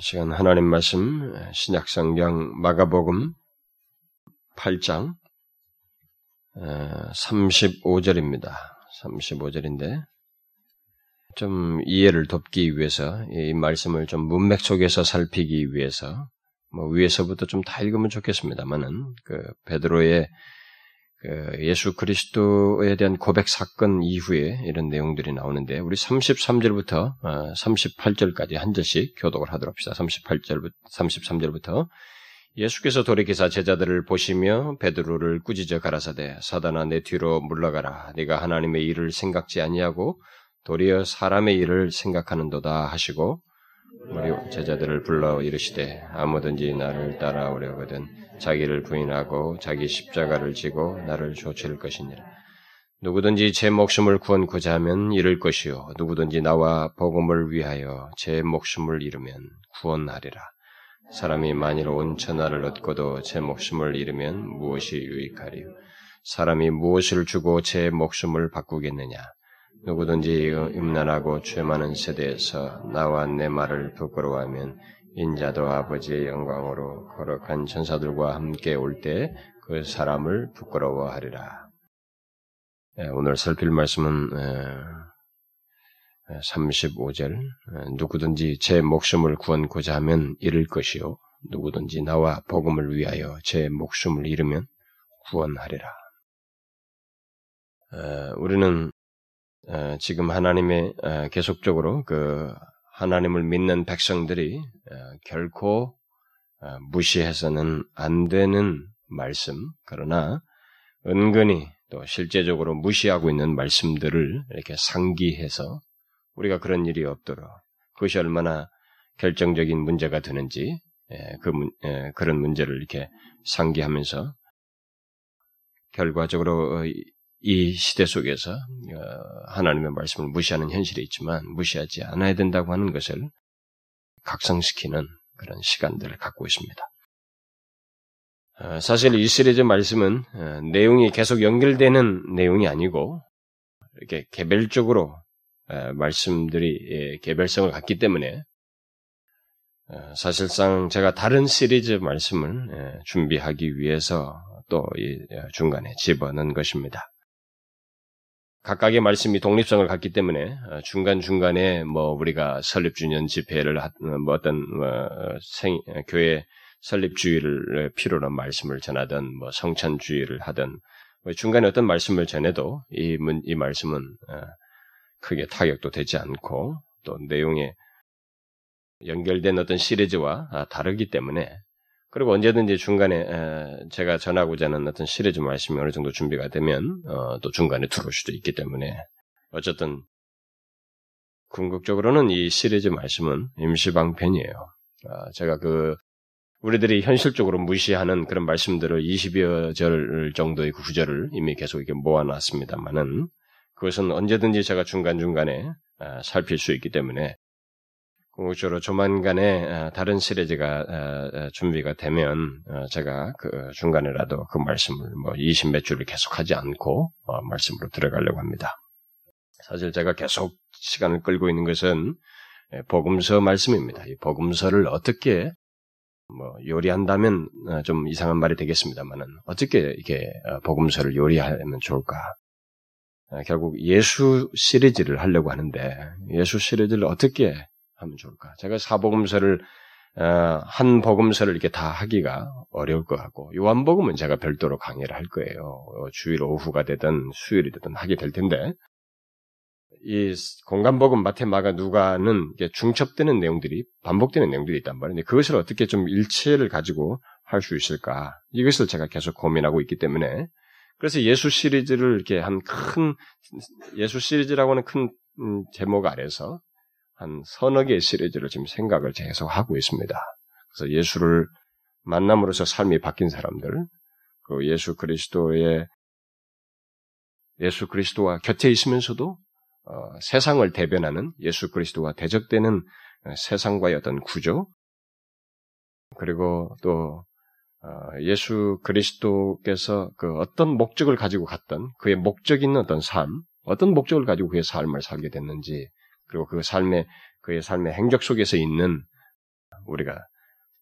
시간 하나님 말씀 신약성경 마가복음 8장 35절입니다. 35절인데 좀 이해를 돕기 위해서 이 말씀을 좀 문맥 속에서 살피기 위해서 뭐 위에서부터 좀 다 읽으면 좋겠습니다만은 그 베드로의 그 예수 그리스도에 대한 고백 사건 이후에 이런 내용들이 나오는데 우리 33절부터 38절까지 어, 한 절씩 교독을 하도록 합시다. 38절부터 33절부터 예수께서 돌이키사 제자들을 보시며 베드로를 꾸짖어 가라사대 사단아 내 뒤로 물러가라 네가 하나님의 일을 생각지 아니하고 도리어 사람의 일을 생각하는도다 하시고 우리 제자들을 불러 이르시되 아무든지 나를 따라오려거든 자기를 부인하고 자기 십자가를 지고 나를 조칠 것이니라. 누구든지 제 목숨을 구원고자 하면 잃을 것이요 누구든지 나와 복음을 위하여 제 목숨을 잃으면 구원하리라. 사람이 만일 온 천하를 얻고도 제 목숨을 잃으면 무엇이 유익하리요? 사람이 무엇을 주고 제 목숨을 바꾸겠느냐? 누구든지 음란하고 죄 많은 세대에서 나와 내 말을 부끄러워하면 인자도 아버지의 영광으로 거룩한 천사들과 함께 올 때 그 사람을 부끄러워하리라. 예, 오늘 살필 말씀은 35절 누구든지 제 목숨을 구원고자 하면 잃을 것이요 누구든지 나와 복음을 위하여 제 목숨을 잃으면 구원하리라. 우리는 지금 하나님의 계속적으로 그 하나님을 믿는 백성들이 결코 무시해서는 안 되는 말씀, 그러나 은근히 또 실제적으로 무시하고 있는 말씀들을 이렇게 상기해서 우리가 그런 일이 없도록 그것이 얼마나 결정적인 문제가 되는지 그 그런 문제를 이렇게 상기하면서 결과적으로 어, 이 시대 속에서 어, 하나님의 말씀을 무시하는 현실이 있지만 무시하지 않아야 된다고 하는 것을 각성시키는 그런 시간들을 갖고 있습니다. 어, 사실 이 시리즈 말씀은 어, 내용이 계속 연결되는 내용이 아니고 이렇게 개별적으로 말씀들이 예, 개별성을 갖기 때문에 사실상 제가 다른 시리즈 말씀을 예, 준비하기 위해서 또 중간에 집어넣은 것입니다. 각각의 말씀이 독립성을 갖기 때문에 어, 중간중간에 뭐 우리가 설립주년 집회를 어, 뭐 어떤 뭐 생, 교회 설립주의를 필요로 말씀을 전하든 뭐 성찬주의를 하든 뭐 중간에 어떤 말씀을 전해도 이, 이 말씀은 어, 크게 타격도 되지 않고 또 내용에 연결된 어떤 시리즈와 아, 다르기 때문에 그리고 언제든지 중간에 제가 전하고자 하는 어떤 시리즈 말씀이 어느 정도 준비가 되면 어, 또 중간에 들어올 수도 있기 때문에 어쨌든 궁극적으로는 이 시리즈 말씀은 임시방편이에요. 아, 제가 그 우리들이 현실적으로 무시하는 그런 말씀들을 20여 절 정도의 그 구절을 이미 계속 이렇게 모아놨습니다만은 그것은 언제든지 제가 중간중간에 아, 살필 수 있기 때문에 궁극적으로 조만간에 어, 다른 시리즈가 어, 어, 준비가 되면 제가 그 중간에라도 그 말씀을 뭐 20 몇 줄을 계속하지 않고 말씀으로 들어가려고 합니다. 사실 제가 계속 시간을 끌고 있는 것은 예, 복음서 말씀입니다. 이 복음서를 어떻게 뭐 요리한다면 좀 이상한 말이 되겠습니다만은 어떻게 이렇게 복음서를 요리하면 좋을까? 결국 예수 시리즈를 하려고 하는데 예수 시리즈를 어떻게 하면 좋을까? 제가 사복음서를 어, 한 복음서를 이렇게 다 하기가 어려울 것 같고 요한복음은 제가 별도로 강의를 할 거예요. 어, 주일 오후가 되든 수요일이 되든 하게 될 텐데 이 공간복음 마테마가 누가는 중첩되는 내용들이 반복되는 내용들이 있단 말이에요. 그것을 어떻게 좀 일체를 가지고 할 수 있을까? 이것을 제가 계속 고민하고 있기 때문에 그래서 예수 시리즈를 이렇게 한 큰 예수 시리즈라고 하는 큰 음, 제목 아래서 한 서너 개의 시리즈를 지금 생각을 계속 하고 있습니다. 그래서 예수를 만남으로써 삶이 바뀐 사람들, 그 예수 그리스도의 예수 그리스도와 곁에 있으면서도 어, 세상을 대변하는 예수 그리스도와 대적되는 어, 세상과의 어떤 구조, 그리고 또 어, 예수 그리스도께서 그 어떤 목적을 가지고 갔던 그의 목적 있는 어떤 삶, 어떤 목적을 가지고 그의 삶을 살게 됐는지 그리고 그 삶의 그의 삶의 행적 속에서 있는 우리가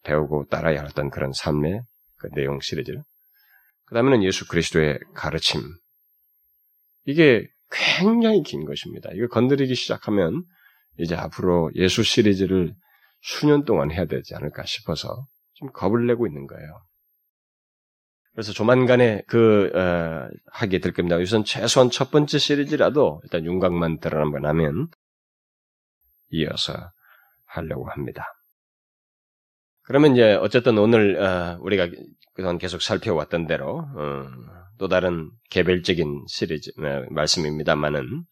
배우고 따라야 할 어떤 그런 삶의 그 내용 시리즈. 그 다음에는 예수 그리스도의 가르침. 이게 굉장히 긴 것입니다. 이거 건드리기 시작하면 이제 앞으로 예수 시리즈를 수년 동안 해야 되지 않을까 싶어서 좀 겁을 내고 있는 거예요. 그래서 조만간에 그 어, 하게 될 겁니다. 우선 최소한 첫 번째 시리즈라도 일단 윤곽만 드러나면 이어서 하려고 합니다. 그러면 이제 어쨌든 오늘 어, 우리가 그동안 계속 살펴왔던 대로 어, 또 다른 개별적인 시리즈 어, 말씀입니다만은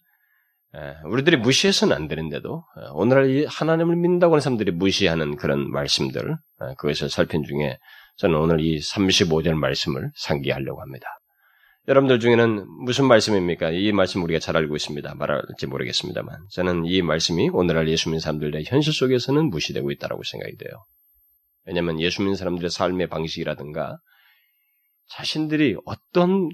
우리들이 무시해서는 안 되는데도 오늘날 하나님을 믿는다고 하는 사람들이 무시하는 그런 말씀들 그것을 살핀 중에 저는 오늘 이 35절 말씀을 상기하려고 합니다. 여러분들 중에는 무슨 말씀입니까? 이 말씀 우리가 잘 알고 있습니다. 말할지 모르겠습니다만 저는 이 말씀이 오늘날 예수 믿는 사람들의 현실 속에서는 무시되고 있다고 생각이 돼요. 왜냐하면 예수 믿는 사람들의 삶의 방식이라든가 자신들이 어떤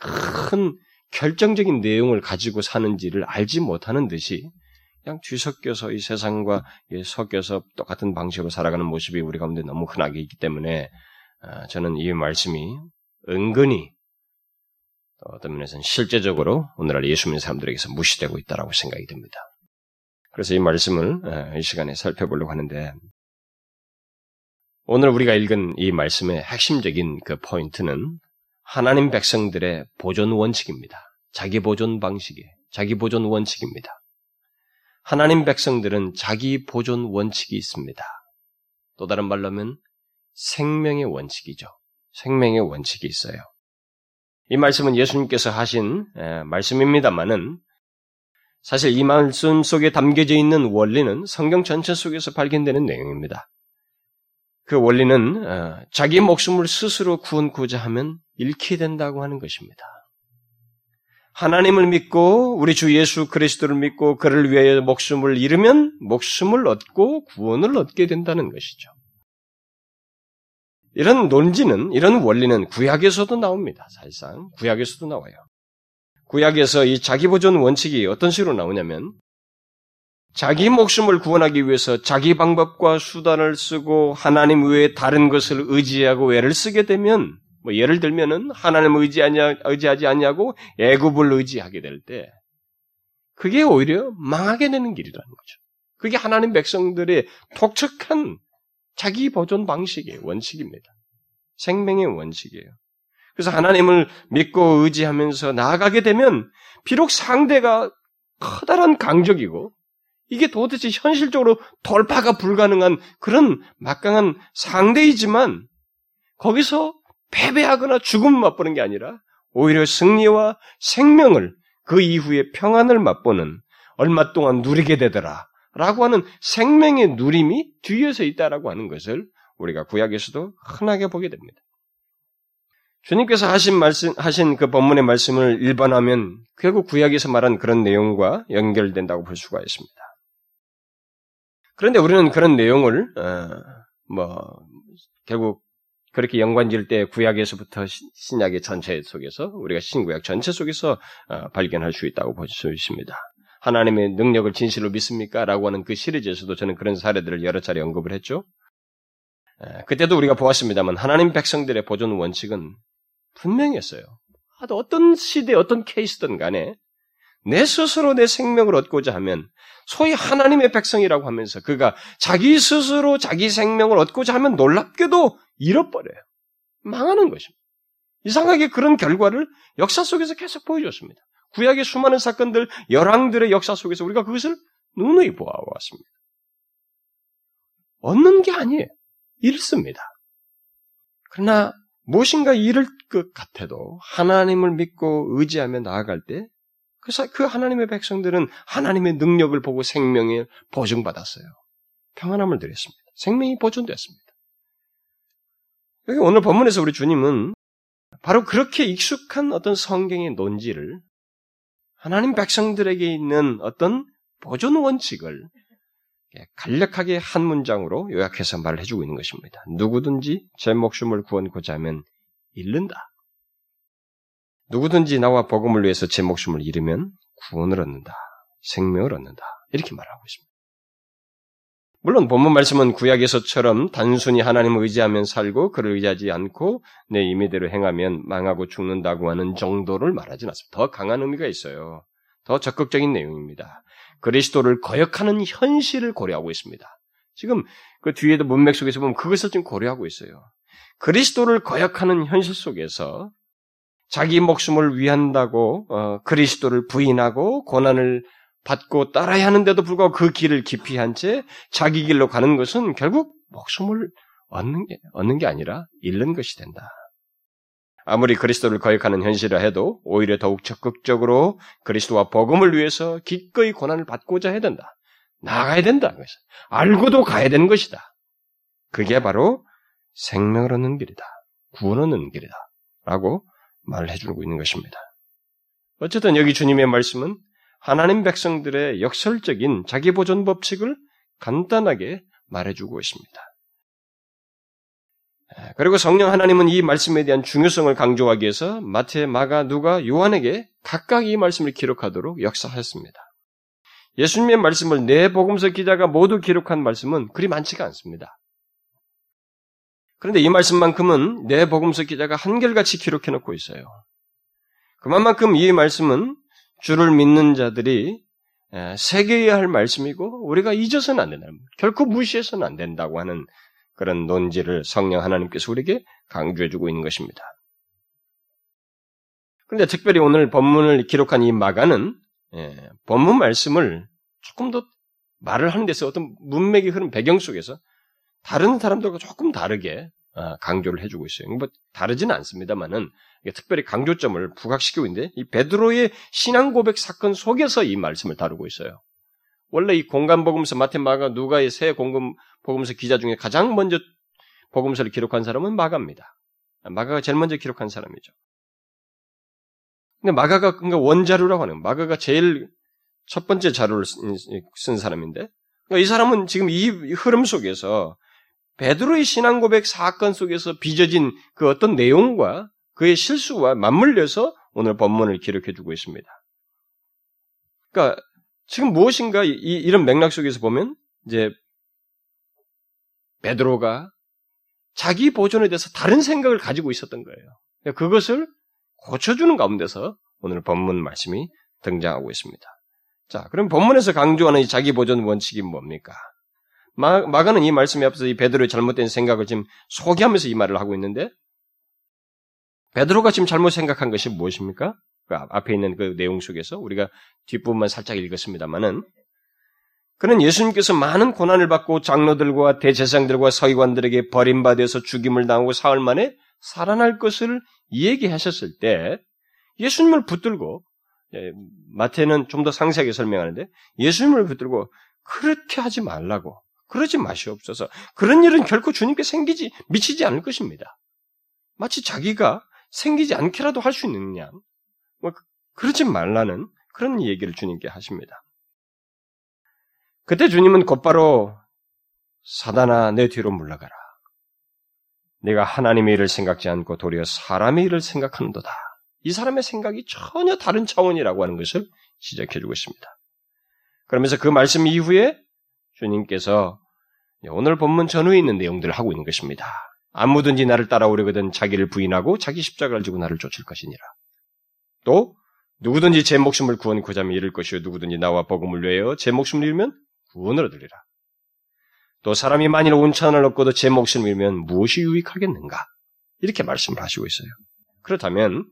큰 결정적인 내용을 가지고 사는지를 알지 못하는 듯이 그냥 뒤섞여서 이 세상과 섞여서 똑같은 방식으로 살아가는 모습이 우리 가운데 너무 흔하게 있기 때문에 아, 저는 이 말씀이 은근히 어떤 면에서는 실제적으로 오늘날 예수 믿는 사람들에게서 무시되고 있다고 생각이 듭니다. 그래서 이 말씀을 아, 이 시간에 살펴보려고 하는데 오늘 우리가 읽은 이 말씀의 핵심적인 그 포인트는 하나님 백성들의 보존 원칙입니다. 자기 보존 방식이 자기 보존 원칙입니다. 하나님 백성들은 자기 보존 원칙이 있습니다. 또 다른 말로 하면 생명의 원칙이죠. 생명의 원칙이 있어요. 이 말씀은 예수님께서 하신 말씀입니다만은 사실 이 말씀 속에 담겨져 있는 원리는 성경 전체 속에서 발견되는 내용입니다. 그 원리는 어, 자기 목숨을 스스로 구원고자 하면 잃게 된다고 하는 것입니다. 하나님을 믿고 우리 주 예수 그리스도를 믿고 그를 위하여 목숨을 잃으면 목숨을 얻고 구원을 얻게 된다는 것이죠. 이런 논지는 이런 원리는 구약에서도 나옵니다. 사실상 구약에서도 나와요. 구약에서 이 자기 보존 원칙이 어떤 식으로 나오냐면 자기 목숨을 구원하기 위해서 자기 방법과 수단을 쓰고 하나님 외에 다른 것을 의지하고 애를 쓰게 되면 뭐 예를 들면은 하나님을 의지하냐 의지하지 않냐고 애굽을 의지하게 될 때 그게 오히려 망하게 되는 길이라는 거죠. 그게 하나님 백성들의 독특한 자기 보존 방식의 원칙입니다. 생명의 원칙이에요. 그래서 하나님을 믿고 의지하면서 나아가게 되면 비록 상대가 커다란 강적이고 이게 도대체 현실적으로 돌파가 불가능한 그런 막강한 상대이지만 거기서 패배하거나 죽음을 맛보는 게 아니라 오히려 승리와 생명을 그 이후에 평안을 맛보는 얼마 동안 누리게 되더라. 라고 하는 생명의 누림이 뒤에서 있다라고 하는 것을 우리가 구약에서도 흔하게 보게 됩니다. 주님께서 하신 말씀, 하신 그 본문의 말씀을 일반하면 결국 구약에서 말한 그런 내용과 연결된다고 볼 수가 있습니다. 그런데 우리는 그런 내용을 어, 뭐 결국 그렇게 연관질 때 구약에서부터 신약의 전체 속에서 우리가 신구약 전체 속에서 어, 발견할 수 있다고 볼 수 있습니다. 하나님의 능력을 진실로 믿습니까? 라고 하는 그 시리즈에서도 저는 그런 사례들을 여러 차례 언급을 했죠. 그때도 우리가 보았습니다만 하나님 백성들의 보존 원칙은 분명했어요. 어떤 시대, 어떤 케이스든 간에 내 스스로 내 생명을 얻고자 하면 소위 하나님의 백성이라고 하면서 그가 자기 스스로 자기 생명을 얻고자 하면 놀랍게도 잃어버려요. 망하는 것입니다. 이상하게 그런 결과를 역사 속에서 계속 보여줬습니다. 구약의 수많은 사건들, 열왕들의 역사 속에서 우리가 그것을 누누이 보아왔습니다. 얻는 게 아니에요. 잃습니다. 그러나 무엇인가 잃을 것 같아도 하나님을 믿고 의지하며 나아갈 때 그래서 그 하나님의 백성들은 하나님의 능력을 보고 생명을 보증받았어요. 평안함을 드렸습니다. 생명이 보존되었습니다. 여기 오늘 본문에서 우리 주님은 바로 그렇게 익숙한 어떤 성경의 논지를 하나님 백성들에게 있는 어떤 보존 원칙을 간략하게 한 문장으로 요약해서 말을 해주고 있는 것입니다. 누구든지 제 목숨을 구원고자 하면 잃는다. 누구든지 나와 복음을 위해서 제 목숨을 잃으면 구원을 얻는다. 생명을 얻는다. 이렇게 말하고 있습니다. 물론 본문 말씀은 구약에서처럼 단순히 하나님을 의지하면 살고 그를 의지하지 않고 내 임의대로 행하면 망하고 죽는다고 하는 정도를 말하지는 않습니다. 더 강한 의미가 있어요. 더 적극적인 내용입니다. 그리스도를 거역하는 현실을 고려하고 있습니다. 지금 그 뒤에도 문맥 속에서 보면 그것을 좀 고려하고 있어요. 그리스도를 거역하는 현실 속에서 자기 목숨을 위한다고 어, 그리스도를 부인하고 고난을 받고 따라야 하는데도 불구하고 그 길을 기피한 채 자기 길로 가는 것은 결국 목숨을 얻는 게, 얻는 게 아니라 잃는 것이 된다. 아무리 그리스도를 거역하는 현실이라 해도 오히려 더욱 적극적으로 그리스도와 복음을 위해서 기꺼이 고난을 받고자 해야 된다. 나가야 된다. 알고도 가야 되는 것이다. 그게 바로 생명을 얻는 길이다. 구원 얻는 길이다. 라고 말을 해주고 있는 것입니다. 어쨌든 여기 주님의 말씀은 하나님 백성들의 역설적인 자기 보존 법칙을 간단하게 말해주고 있습니다. 그리고 성령 하나님은 이 말씀에 대한 중요성을 강조하기 위해서 마태, 마가, 누가, 요한에게 각각 이 말씀을 기록하도록 역사했습니다. 예수님의 말씀을 네 복음서 기자가 모두 기록한 말씀은 그리 많지가 않습니다. 그런데 이 말씀만큼은 네 복음서 기자가 한결같이 기록해 놓고 있어요. 그만큼 이 말씀은 주를 믿는 자들이 새겨야 할 말씀이고 우리가 잊어서는 안 된다. 결코 무시해서는 안 된다고 하는 그런 논지를 성령 하나님께서 우리에게 강조해주고 있는 것입니다. 그런데 특별히 오늘 본문을 기록한 이 마가는 예, 본문 말씀을 조금 더 말을 하는 데서 어떤 문맥이 흐른 배경 속에서 다른 사람들과 조금 다르게 어, 강조를 해주고 있어요. 뭐 다르지는 않습니다만은 특별히 강조점을 부각시키고 있는데 이 베드로의 신앙 고백 사건 속에서 이 말씀을 다루고 있어요. 원래 이 공간 복음서 마테마가 누가의 새 공간 복음서 기자 중에 가장 먼저 복음서를 기록한 사람은 마가입니다. 마가가 제일 먼저 기록한 사람이죠. 근데 마가가 그러니까 원자료라고 하는 마가가 제일 첫 번째 자료를 쓴 사람인데 그러니까 이 사람은 지금 이 흐름 속에서 베드로의 신앙 고백 사건 속에서 빚어진 그 어떤 내용과 그의 실수와 맞물려서 오늘 본문을 기록해 주고 있습니다. 그러니까 지금 무엇인가 이, 이런 맥락 속에서 보면 이제 베드로가 자기 보존에 대해서 다른 생각을 가지고 있었던 거예요. 그러니까 그것을 고쳐주는 가운데서 오늘 본문 말씀이 등장하고 있습니다. 자, 그럼 본문에서 강조하는 이 자기 보존 원칙이 뭡니까? 마, 마가는 이 말씀에 앞서서 이 베드로의 잘못된 생각을 지금 소개하면서 이 말을 하고 있는데 베드로가 지금 잘못 생각한 것이 무엇입니까? 그 앞에 있는 그 내용 속에서 우리가 뒷부분만 살짝 읽었습니다만은 그는 예수님께서 많은 고난을 받고 장로들과 대제사장들과 서기관들에게 버림받아서 죽임을 당하고 사흘 만에 살아날 것을 얘기하셨을 때 예수님을 붙들고 예, 마태는 좀 더 상세하게 설명하는데 예수님을 붙들고 그렇게 하지 말라고 그러지 마시옵소서. 그런 일은 결코 주님께 생기지 미치지 않을 것입니다. 마치 자기가 생기지 않게라도 할수 양, 뭐 그러지 말라는 그런 얘기를 주님께 하십니다. 그때 주님은 곧바로 사단아 내 뒤로 물러가라. 내가 하나님의 일을 생각지 않고 도리어 사람의 일을 생각하는도다. 이 사람의 생각이 전혀 다른 차원이라고 하는 것을 지적해주고 있습니다. 그러면서 그 말씀 이후에 주님께서 오늘 본문 전후에 있는 내용들을 하고 있는 것입니다. 아무든지 나를 따라오려거든 자기를 부인하고 자기 십자가를 지고 나를 쫓을 것이니라. 또 누구든지 제 목숨을 구원고자 하면 잃을 것이요 누구든지 나와 복음을 위하여 제 목숨을 잃으면 구원을 얻으리라. 또 사람이 만일 온천을 얻고도 제 목숨을 잃으면 무엇이 유익하겠는가? 이렇게 말씀을 하시고 있어요. 그렇다면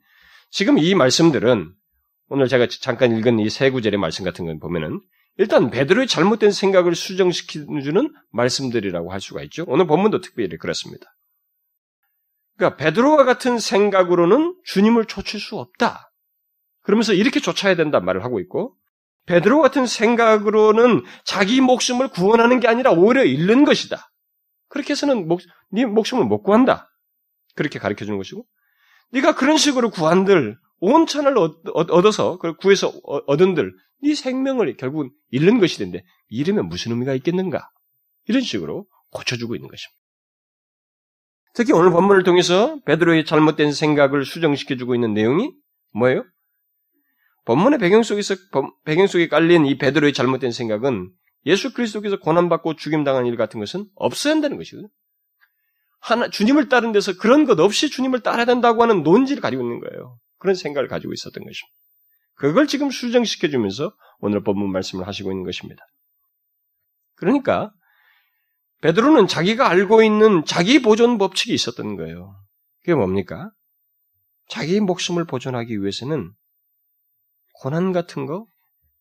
지금 이 말씀들은 오늘 제가 잠깐 읽은 이 세 구절의 말씀 같은 건 보면은 일단 베드로의 잘못된 생각을 수정시켜주는 말씀들이라고 할 수가 있죠. 오늘 본문도 특별히 그렇습니다. 그러니까 베드로와 같은 생각으로는 주님을 쫓을 수 없다. 그러면서 이렇게 쫓아야 된다 말을 하고 있고 베드로 같은 생각으로는 자기 목숨을 구원하는 게 아니라 오히려 잃는 것이다. 그렇게 해서는 목, 네 목숨을 못 구한다. 그렇게 가르쳐 주는 것이고 네가 그런 식으로 구한들 온천을 얻어서 그걸 구해서 얻은들 네 생명을 결국은 잃는 것이 된데 잃으면 무슨 의미가 있겠는가? 이런 식으로 고쳐주고 있는 것입니다. 특히 오늘 본문을 통해서 베드로의 잘못된 생각을 수정시켜주고 있는 내용이 뭐예요? 본문의 배경 속에서 배경 속에 깔린 이 베드로의 잘못된 생각은 예수 그리스도께서 고난받고 죽임당한 일 같은 것은 없어야 한다는 것이거든요. 하나, 주님을 따른 데서 그런 것 없이 주님을 따라야 된다고 하는 논지를 가지고 있는 거예요. 그런 생각을 가지고 있었던 것입니다. 그걸 지금 수정시켜주면서 오늘 본문 말씀을 하시고 있는 것입니다. 그러니까 베드로는 자기가 알고 있는 자기 보존 법칙이 있었던 거예요. 그게 뭡니까? 자기 목숨을 보존하기 위해서는 고난 같은 거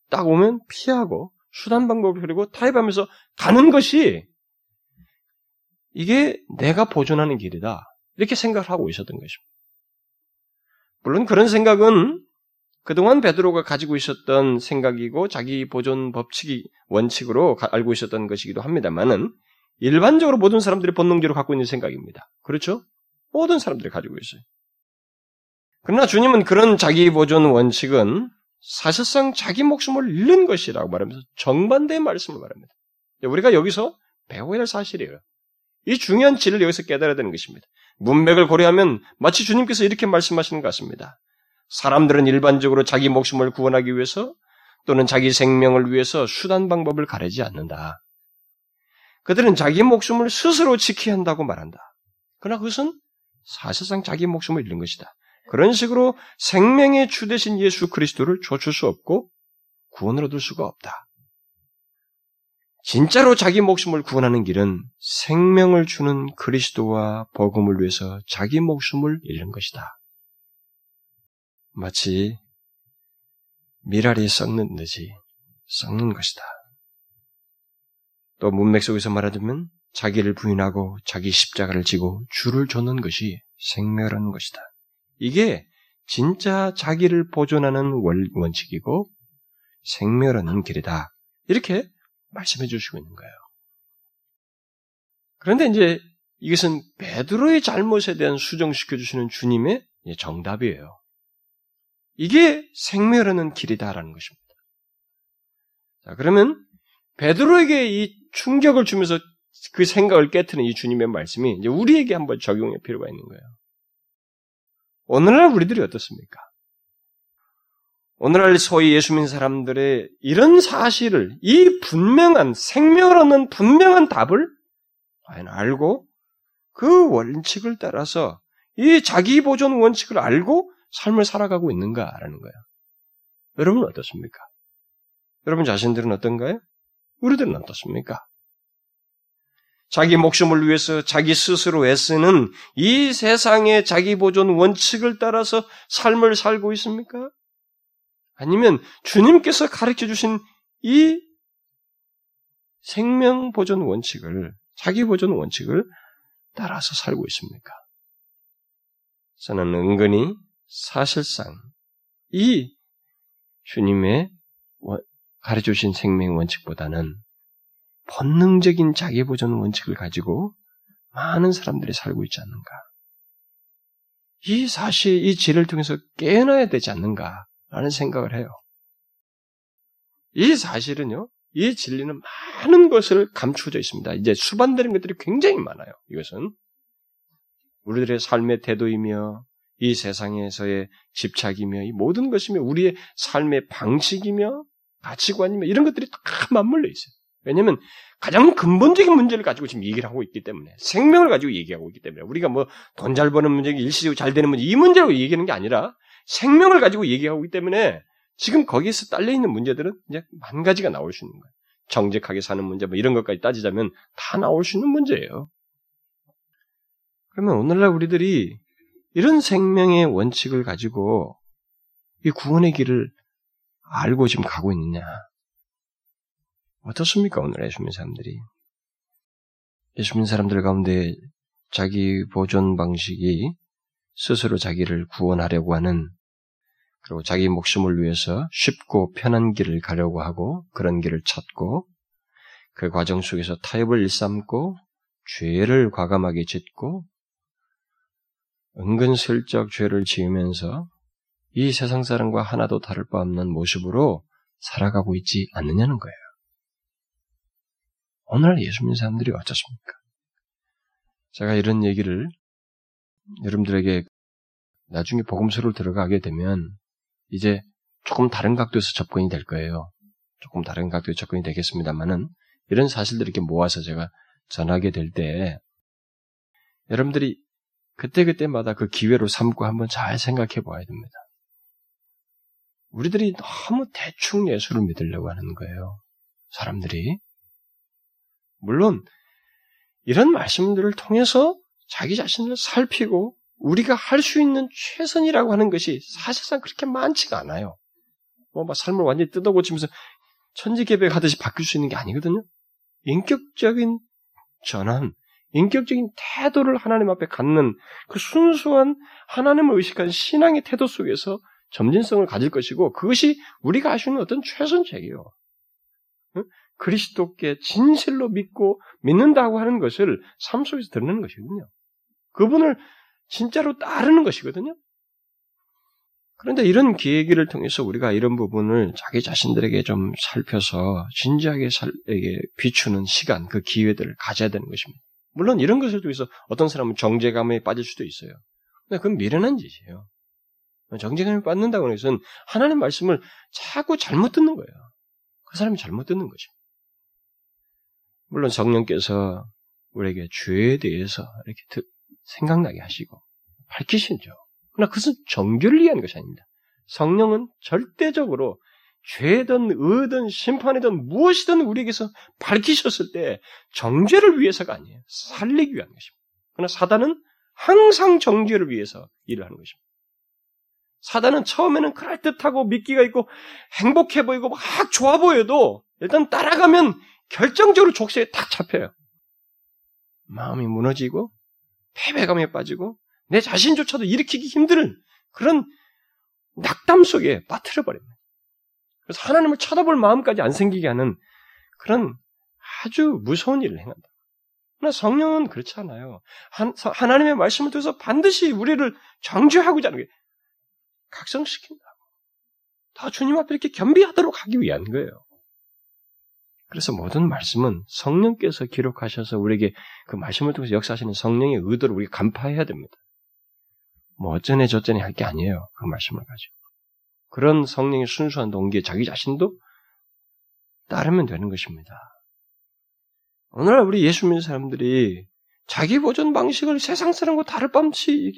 딱 오면 피하고 수단 방법을 그리고 타협하면서 가는 것이 이게 내가 보존하는 길이다. 이렇게 생각을 하고 있었던 것입니다. 물론 그런 생각은 그동안 베드로가 가지고 있었던 생각이고 자기 보존 법칙이 원칙으로 알고 있었던 것이기도 합니다만은 일반적으로 모든 사람들이 본능적으로 갖고 있는 생각입니다. 그렇죠? 모든 사람들이 가지고 있어요. 그러나 주님은 그런 자기 보존 원칙은 사실상 자기 목숨을 잃는 것이라고 말하면서 정반대의 말씀을 말합니다. 우리가 여기서 배워야 할 사실이에요. 이 중요한 진리를 여기서 깨달아야 되는 것입니다. 문맥을 고려하면 마치 주님께서 이렇게 말씀하시는 것 같습니다. 사람들은 일반적으로 자기 목숨을 구원하기 위해서 또는 자기 생명을 위해서 수단 방법을 가리지 않는다. 그들은 자기 목숨을 스스로 지켜야 한다고 말한다. 그러나 그것은 사실상 자기 목숨을 잃는 것이다. 그런 식으로 생명의 주 대신 예수 그리스도를 좇을 수 없고 구원을 얻을 수가 없다. 진짜로 자기 목숨을 구원하는 길은 생명을 주는 그리스도와 복음을 위해서 자기 목숨을 잃는 것이다. 마치 미랄이 썩는 듯이 썩는 것이다. 또 문맥 속에서 말하자면 자기를 부인하고 자기 십자가를 지고 주를 줬는 것이 생명이라는 것이다. 이게 진짜 자기를 보존하는 원칙이고 생명이라는 길이다. 이렇게 말씀해 주시고 있는 거예요. 그런데 이제 이것은 베드로의 잘못에 대한 수정시켜 주시는 주님의 정답이에요. 이게 생명이라는 길이다라는 것입니다. 자, 그러면 베드로에게 이 충격을 주면서 그 생각을 깨트는 이 주님의 말씀이 이제 우리에게 한번 적용할 필요가 있는 거예요. 오늘날 우리들이 어떻습니까? 오늘날 소위 예수 믿는 사람들의 이런 사실을, 이 분명한, 생명을 얻는 분명한 답을 과연 알고 그 원칙을 따라서 이 자기 보존 원칙을 알고 삶을 살아가고 있는가라는 거예요. 여러분은 어떻습니까? 여러분 자신들은 어떤가요? 우리들은 어떻습니까? 자기 목숨을 위해서 자기 스스로 애쓰는 이 세상의 자기 보존 원칙을 따라서 삶을 살고 있습니까? 아니면 주님께서 가르쳐 주신 이 생명 보존 원칙을, 자기 보존 원칙을 따라서 살고 있습니까? 저는 은근히 사실상 이 주님의 가르쳐 주신 생명 원칙보다는 본능적인 자기 보존 원칙을 가지고 많은 사람들이 살고 있지 않는가. 이 사실, 이 지를 통해서 깨어나야 되지 않는가라는 생각을 해요. 이 사실은요, 이 진리는 많은 것을 감추어져 있습니다. 이제 수반되는 것들이 굉장히 많아요. 이것은 우리들의 삶의 태도이며 이 세상에서의 집착이며 이 모든 것이며 우리의 삶의 방식이며 가치관이며 이런 것들이 다 맞물려 있어요. 왜냐하면 가장 근본적인 문제를 가지고 지금 얘기를 하고 있기 때문에 생명을 가지고 얘기하고 있기 때문에 우리가 뭐 돈 잘 버는 문제, 일시적으로 잘 되는 문제 이 문제라고 얘기하는 게 아니라 생명을 가지고 얘기하고 있기 때문에 지금 거기에서 딸려 있는 문제들은 이제 만 가지가 나올 수 있는 거예요. 정직하게 사는 문제 뭐 이런 것까지 따지자면 다 나올 수 있는 문제예요. 그러면 오늘날 우리들이 이런 생명의 원칙을 가지고 이 구원의 길을 알고 지금 가고 있느냐? 어떻습니까? 오늘 예수 믿는 사람들이. 예수 믿는 사람들 가운데 자기 보존 방식이 스스로 자기를 구원하려고 하는 그리고 자기 목숨을 위해서 쉽고 편한 길을 가려고 하고 그런 길을 찾고 그 과정 속에서 타협을 일삼고 죄를 과감하게 짓고 은근슬쩍 죄를 지으면서 이 세상 사람과 하나도 다를 바 없는 모습으로 살아가고 있지 않느냐는 거예요. 오늘 예수 믿는 사람들이 어떻습니까? 제가 이런 얘기를 여러분들에게 나중에 복음서로 들어가게 되면 이제 조금 다른 각도에서 접근이 될 거예요. 조금 다른 각도의 접근이 되겠습니다만은 이런 사실들을 이렇게 모아서 제가 전하게 될 때 여러분들이 그때그때마다 그 기회로 삼고 한번 잘 생각해 봐야 됩니다. 우리들이 너무 대충 예수를 믿으려고 하는 거예요. 사람들이. 물론 이런 말씀들을 통해서 자기 자신을 살피고 우리가 할 수 있는 최선이라고 하는 것이 사실상 그렇게 많지가 않아요. 뭐 막 삶을 완전히 뜯어고치면서 천지개벽 하듯이 바뀔 수 있는 게 아니거든요. 인격적인 전환, 인격적인 태도를 하나님 앞에 갖는 그 순수한 하나님을 의식한 신앙의 태도 속에서 점진성을 가질 것이고 그것이 우리가 할수 있는 어떤 최선책이요. 그리스도께 진실로 믿고 믿는다고 하는 것을 삶 속에서 드러내는 것이거든요. 그분을 진짜로 따르는 것이거든요. 그런데 이런 계기를 통해서 우리가 이런 부분을 자기 자신들에게 좀 살펴서 진지하게 살에게 비추는 시간, 그 기회들을 가져야 되는 것입니다. 물론 이런 것을 통해서 어떤 사람은 정제감에 빠질 수도 있어요. 근데 그건 미련한 짓이에요. 정제감에 빠진다고 하는 것은 하나님 말씀을 자꾸 잘못 듣는 거예요. 그 사람이 잘못 듣는 거죠. 물론 성령께서 우리에게 죄에 대해서 이렇게 생각나게 하시고 밝히시죠. 그러나 그것은 정결을 위한 것이 아닙니다. 성령은 절대적으로 죄든 의든 심판이든 무엇이든 우리에게서 밝히셨을 때 정죄를 위해서가 아니에요. 살리기 위한 것입니다. 그러나 사단은 항상 정죄를 위해서 일을 하는 것입니다. 사단은 처음에는 그럴듯하고 믿기가 있고 행복해 보이고 막 좋아 보여도 일단 따라가면 결정적으로 족쇄에 탁 잡혀요. 마음이 무너지고 패배감에 빠지고 내 자신조차도 일으키기 힘든 그런 낙담 속에 빠뜨려 버립니다. 그래서 하나님을 쳐다볼 마음까지 안 생기게 하는 그런 아주 무서운 일을 행한다. 그러나 성령은 그렇지 않아요. 하, 나님의 말씀을 통해서 반드시 우리를 정죄하고자 하는 게 각성시킨다고. 다 주님 앞에 이렇게 겸비하도록 하기 위한 거예요. 그래서 모든 말씀은 성령께서 기록하셔서 우리에게 그 말씀을 통해서 역사하시는 성령의 의도를 우리가 간파해야 됩니다. 뭐 어쩌네 저쩌네 할 게 아니에요. 그 말씀을 가지고. 그런 성령의 순수한 동기에 자기 자신도 따르면 되는 것입니다. 오늘날 우리 예수 믿는 사람들이 자기 보존 방식을 세상 사람과 다를 밤치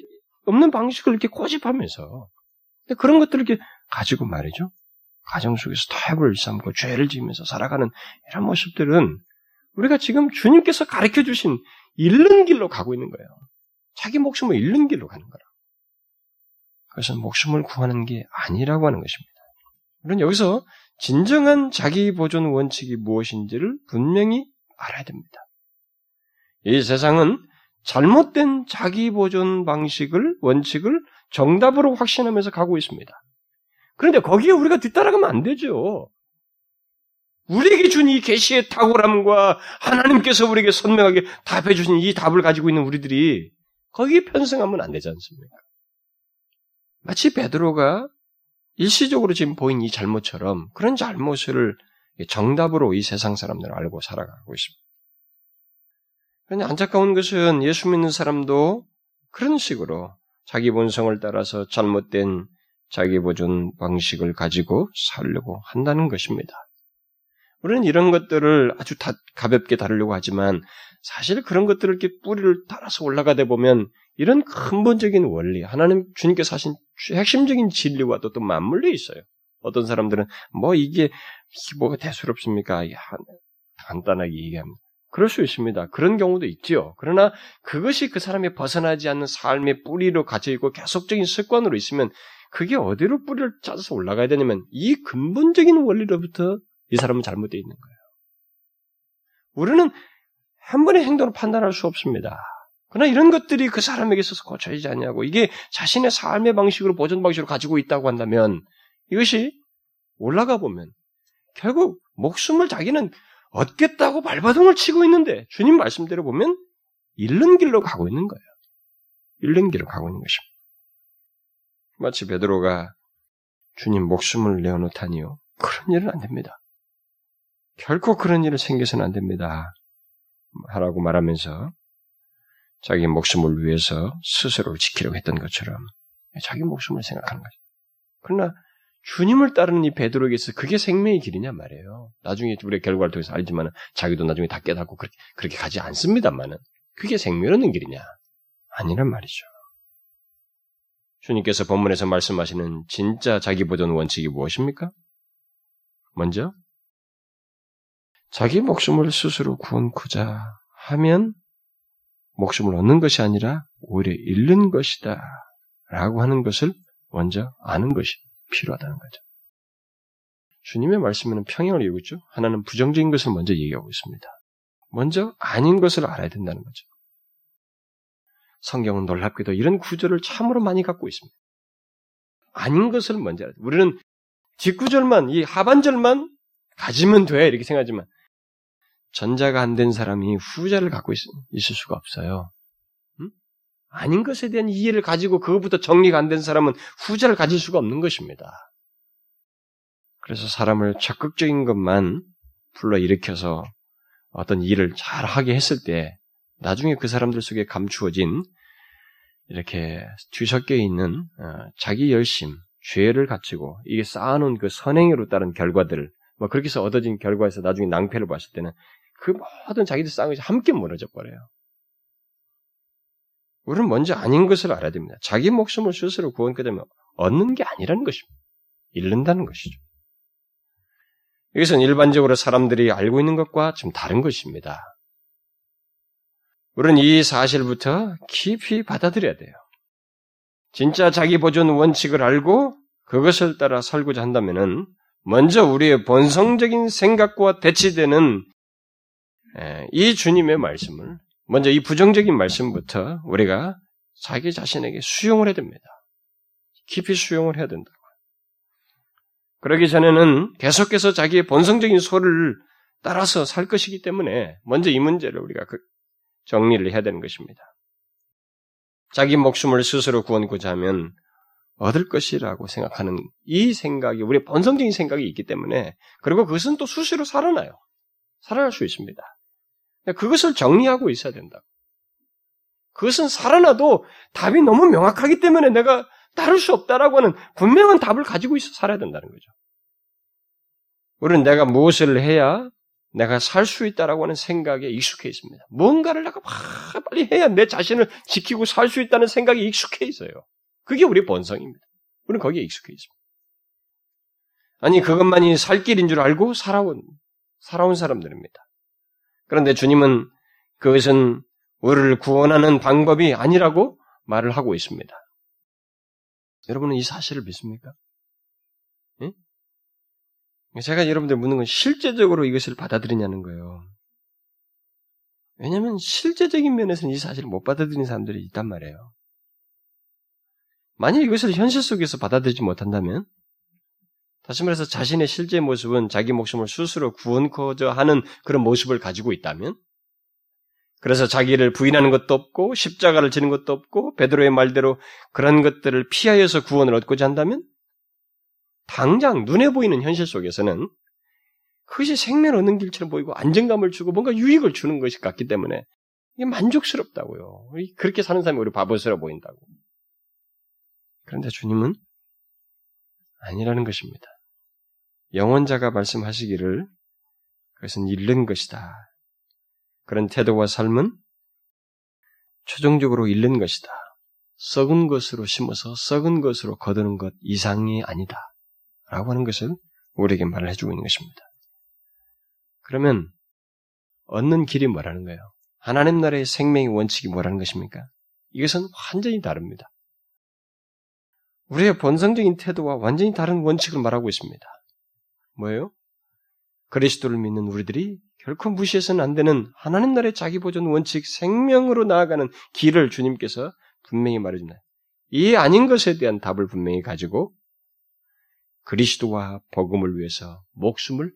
없는 방식을 이렇게 고집하면서 그런 것들을 이렇게 가지고 말이죠. 가정 속에서 타협을 삼고 죄를 지으면서 살아가는 이런 모습들은 우리가 지금 주님께서 가르쳐 주신 잃는 길로 가고 있는 거예요. 자기 목숨을 잃는 길로 가는 거라. 그것은 목숨을 구하는 게 아니라고 하는 것입니다. 물론 여기서 진정한 자기 보존 원칙이 무엇인지를 분명히 알아야 됩니다. 이 세상은 잘못된 자기 보존 방식을 원칙을 정답으로 확신하면서 가고 있습니다. 그런데 거기에 우리가 뒤따라가면 안 되죠. 우리에게 준 이 계시의 탁월함과 하나님께서 우리에게 선명하게 답해 주신 이 답을 가지고 있는 우리들이 거기에 편승하면 안 되지 않습니까? 마치 베드로가 일시적으로 지금 보인 이 잘못처럼 그런 잘못을 정답으로 이 세상 사람들을 알고 살아가고 있습니다. 그런데 안타까운 것은 예수 믿는 사람도 그런 식으로 자기 본성을 따라서 잘못된 자기 보존 방식을 가지고 살려고 한다는 것입니다. 우리는 이런 것들을 아주 다 가볍게 다루려고 하지만 사실 그런 것들을 이렇게 뿌리를 따라서 올라가다 보면 이런 근본적인 원리, 하나님 주님께서 하신 핵심적인 진리와 또, 또 맞물려 있어요. 어떤 사람들은 뭐 이게 뭐가 대수롭습니까? 간단하게 얘기합니다. 그럴 수 있습니다. 그런 경우도 있지요. 그러나 그것이 그 사람이 벗어나지 않는 삶의 뿌리로 갇혀 있고 계속적인 습관으로 있으면 그게 어디로 뿌리를 짜서 올라가야 되냐면 이 근본적인 원리로부터 이 사람은 잘못되어 있는 거예요. 우리는 한 번의 행동을 판단할 수 없습니다. 그러나 이런 것들이 그 사람에게 있어서 고쳐지지 않냐고 이게 자신의 삶의 방식으로 보존 방식으로 가지고 있다고 한다면 이것이 올라가 보면 결국 목숨을 자기는 얻겠다고 발바둥을 치고 있는데 주님 말씀대로 보면 잃는 길로 가고 있는 거예요. 잃는 길로 가고 있는 것입니다. 마치 베드로가 주님 목숨을 내어놓다니요. 그런 일은 안 됩니다. 결코 그런 일을 생겨서는 안 됩니다. 하라고 말하면서 자기 목숨을 위해서 스스로를 지키려고 했던 것처럼 자기 목숨을 생각하는 거죠. 그러나 주님을 따르는 이 베드로에게서 그게 생명의 길이냐 말이에요. 나중에 우리의 결과를 통해서 알지만 자기도 나중에 다 깨닫고 그렇게, 그렇게 가지 않습니다만은 그게 생명 얻는 길이냐? 아니란 말이죠. 주님께서 본문에서 말씀하시는 진짜 자기 보존 원칙이 무엇입니까? 먼저 자기 목숨을 스스로 구원코자 하면 목숨을 얻는 것이 아니라 오히려 잃는 것이다. 라고 하는 것을 먼저 아는 것이 필요하다는 거죠. 주님의 말씀에는 평행을 이루고 있죠. 하나는 부정적인 것을 먼저 얘기하고 있습니다. 먼저 아닌 것을 알아야 된다는 거죠. 성경은 놀랍게도 이런 구절을 참으로 많이 갖고 있습니다. 아닌 것을 먼저 알아야 돼. 우리는 뒷구절만, 이 하반절만 가지면 돼. 이렇게 생각하지만, 전자가 안 된 사람이 후자를 갖고 있, 을 수가 없어요. 음? 아닌 것에 대한 이해를 가지고 그것부터 정리가 안 된 사람은 후자를 가질 수가 없는 것입니다. 그래서 사람을 적극적인 것만 불러 일으켜서 어떤 일을 잘 하게 했을 때 나중에 그 사람들 속에 감추어진 이렇게 뒤섞여 있는 어, 자기 열심, 죄를 갖추고 이게 쌓아놓은 그 선행으로 따른 결과들, 뭐 그렇게 해서 얻어진 결과에서 나중에 낭패를 봤을 때는 그 모든 자기들 쌓은 것이 함께 무너져 버려요. 우리는 먼저 아닌 것을 알아야 됩니다. 자기 목숨을 스스로 구원하게 되면 얻는 게 아니라는 것입니다. 잃는다는 것이죠. 이것은 일반적으로 사람들이 알고 있는 것과 좀 다른 것입니다. 우리는 이 사실부터 깊이 받아들여야 돼요. 진짜 자기 보존 원칙을 알고 그것을 따라 살고자 한다면은 먼저 우리의 본성적인 생각과 대치되는 이 주님의 말씀을 먼저 이 부정적인 말씀부터 우리가 자기 자신에게 수용을 해야 됩니다. 깊이 수용을 해야 된다고. 그러기 전에는 계속해서 자기의 본성적인 소를 따라서 살 것이기 때문에 먼저 이 문제를 우리가 그 정리를 해야 되는 것입니다. 자기 목숨을 스스로 구원고자 하면 얻을 것이라고 생각하는 이 생각이 우리의 본성적인 생각이 있기 때문에 그리고 그것은 또 수시로 살아나요. 살아날 수 있습니다. 그것을 정리하고 있어야 된다. 그것은 살아나도 답이 너무 명확하기 때문에 내가 따를 수 없다라고 하는 분명한 답을 가지고 있어 살아야 된다는 거죠. 우리는 내가 무엇을 해야 내가 살 수 있다라고 하는 생각에 익숙해 있습니다. 뭔가를 내가 막 빨리 해야 내 자신을 지키고 살 수 있다는 생각에 익숙해 있어요. 그게 우리 본성입니다. 우리는 거기에 익숙해 있습니다. 아니, 그것만이 살 길인 줄 알고 살아온, 살아온 사람들입니다. 그런데 주님은 그것은 우리를 구원하는 방법이 아니라고 말을 하고 있습니다. 여러분은 이 사실을 믿습니까? 예? 제가 여러분들 묻는 건 실제적으로 이것을 받아들이냐는 거예요. 왜냐하면 실제적인 면에서는 이 사실을 못 받아들이는 사람들이 있단 말이에요. 만약 이것을 현실 속에서 받아들이지 못한다면, 다시 말해서 자신의 실제 모습은 자기 목숨을 스스로 구원코자 하는 그런 모습을 가지고 있다면, 그래서 자기를 부인하는 것도 없고 십자가를 지는 것도 없고 베드로의 말대로 그런 것들을 피하여서 구원을 얻고자 한다면 당장 눈에 보이는 현실 속에서는 그것이 생명을 얻는 길처럼 보이고 안정감을 주고 뭔가 유익을 주는 것이 같기 때문에 이게 만족스럽다고요. 그렇게 사는 사람이 우리 바보스러워 보인다고. 그런데 주님은 아니라는 것입니다. 영원자가 말씀하시기를 그것은 잃는 것이다. 그런 태도와 삶은 최종적으로 잃는 것이다. 썩은 것으로 심어서 썩은 것으로 거두는 것 이상이 아니다. 라고 하는 것을 우리에게 말을 해주고 있는 것입니다. 그러면 얻는 길이 뭐라는 거예요? 하나님 나라의 생명의 원칙이 뭐라는 것입니까? 이것은 완전히 다릅니다. 우리의 본성적인 태도와 완전히 다른 원칙을 말하고 있습니다. 뭐예요? 그리스도를 믿는 우리들이 결코 무시해서는 안 되는 하나님 나라의 자기 보존 원칙, 생명으로 나아가는 길을 주님께서 분명히 말해준다. 이 아닌 것에 대한 답을 분명히 가지고 그리스도와 복음을 위해서 목숨을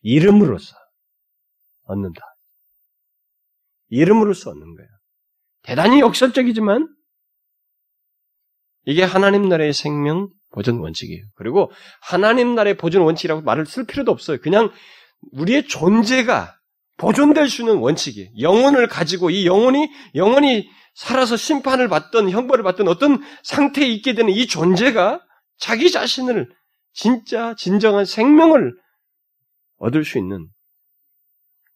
이름으로써 얻는다. 이름으로써 얻는 거예요. 대단히 역설적이지만 이게 하나님 나라의 생명 보존 원칙이에요. 그리고 하나님 나라의 보존 원칙이라고 말을 쓸 필요도 없어요. 그냥 우리의 존재가 보존될 수 있는 원칙이에요. 영혼을 가지고 이 영혼이 영혼이 살아서 심판을 받던 형벌을 받던 어떤 상태에 있게 되는 이 존재가 자기 자신을 진짜 진정한 생명을 얻을 수 있는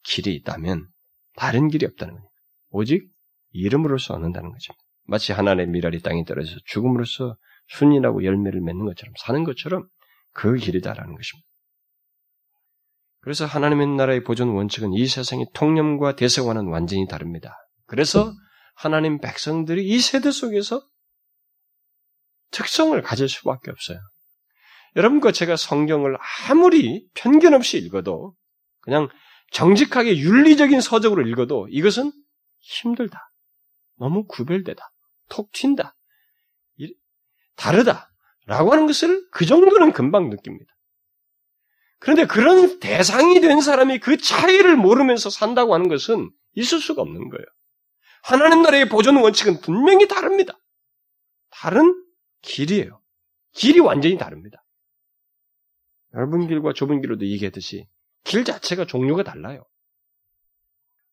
길이 있다면 다른 길이 없다는 거예요. 오직 이름으로서 얻는다는 거죠. 마치 하나의 미랄이 땅에 떨어져서 죽음으로써 순이라고 열매를 맺는 것처럼 사는 것처럼 그 길이다라는 것입니다. 그래서 하나님의 나라의 보존 원칙은 이 세상의 통념과 대세와는 완전히 다릅니다. 그래서 하나님 백성들이 이 세대 속에서 특성을 가질 수밖에 없어요. 여러분과 제가 성경을 아무리 편견 없이 읽어도 그냥 정직하게 윤리적인 서적으로 읽어도 이것은 힘들다. 너무 구별되다. 톡 튄다. 다르다. 라고 하는 것을 그 정도는 금방 느낍니다. 그런데 그런 대상이 된 사람이 그 차이를 모르면서 산다고 하는 것은 있을 수가 없는 거예요. 하나님 나라의 보존 원칙은 분명히 다릅니다. 다른 길이에요. 길이 완전히 다릅니다. 넓은 길과 좁은 길로도 얘기했듯이 길 자체가 종류가 달라요.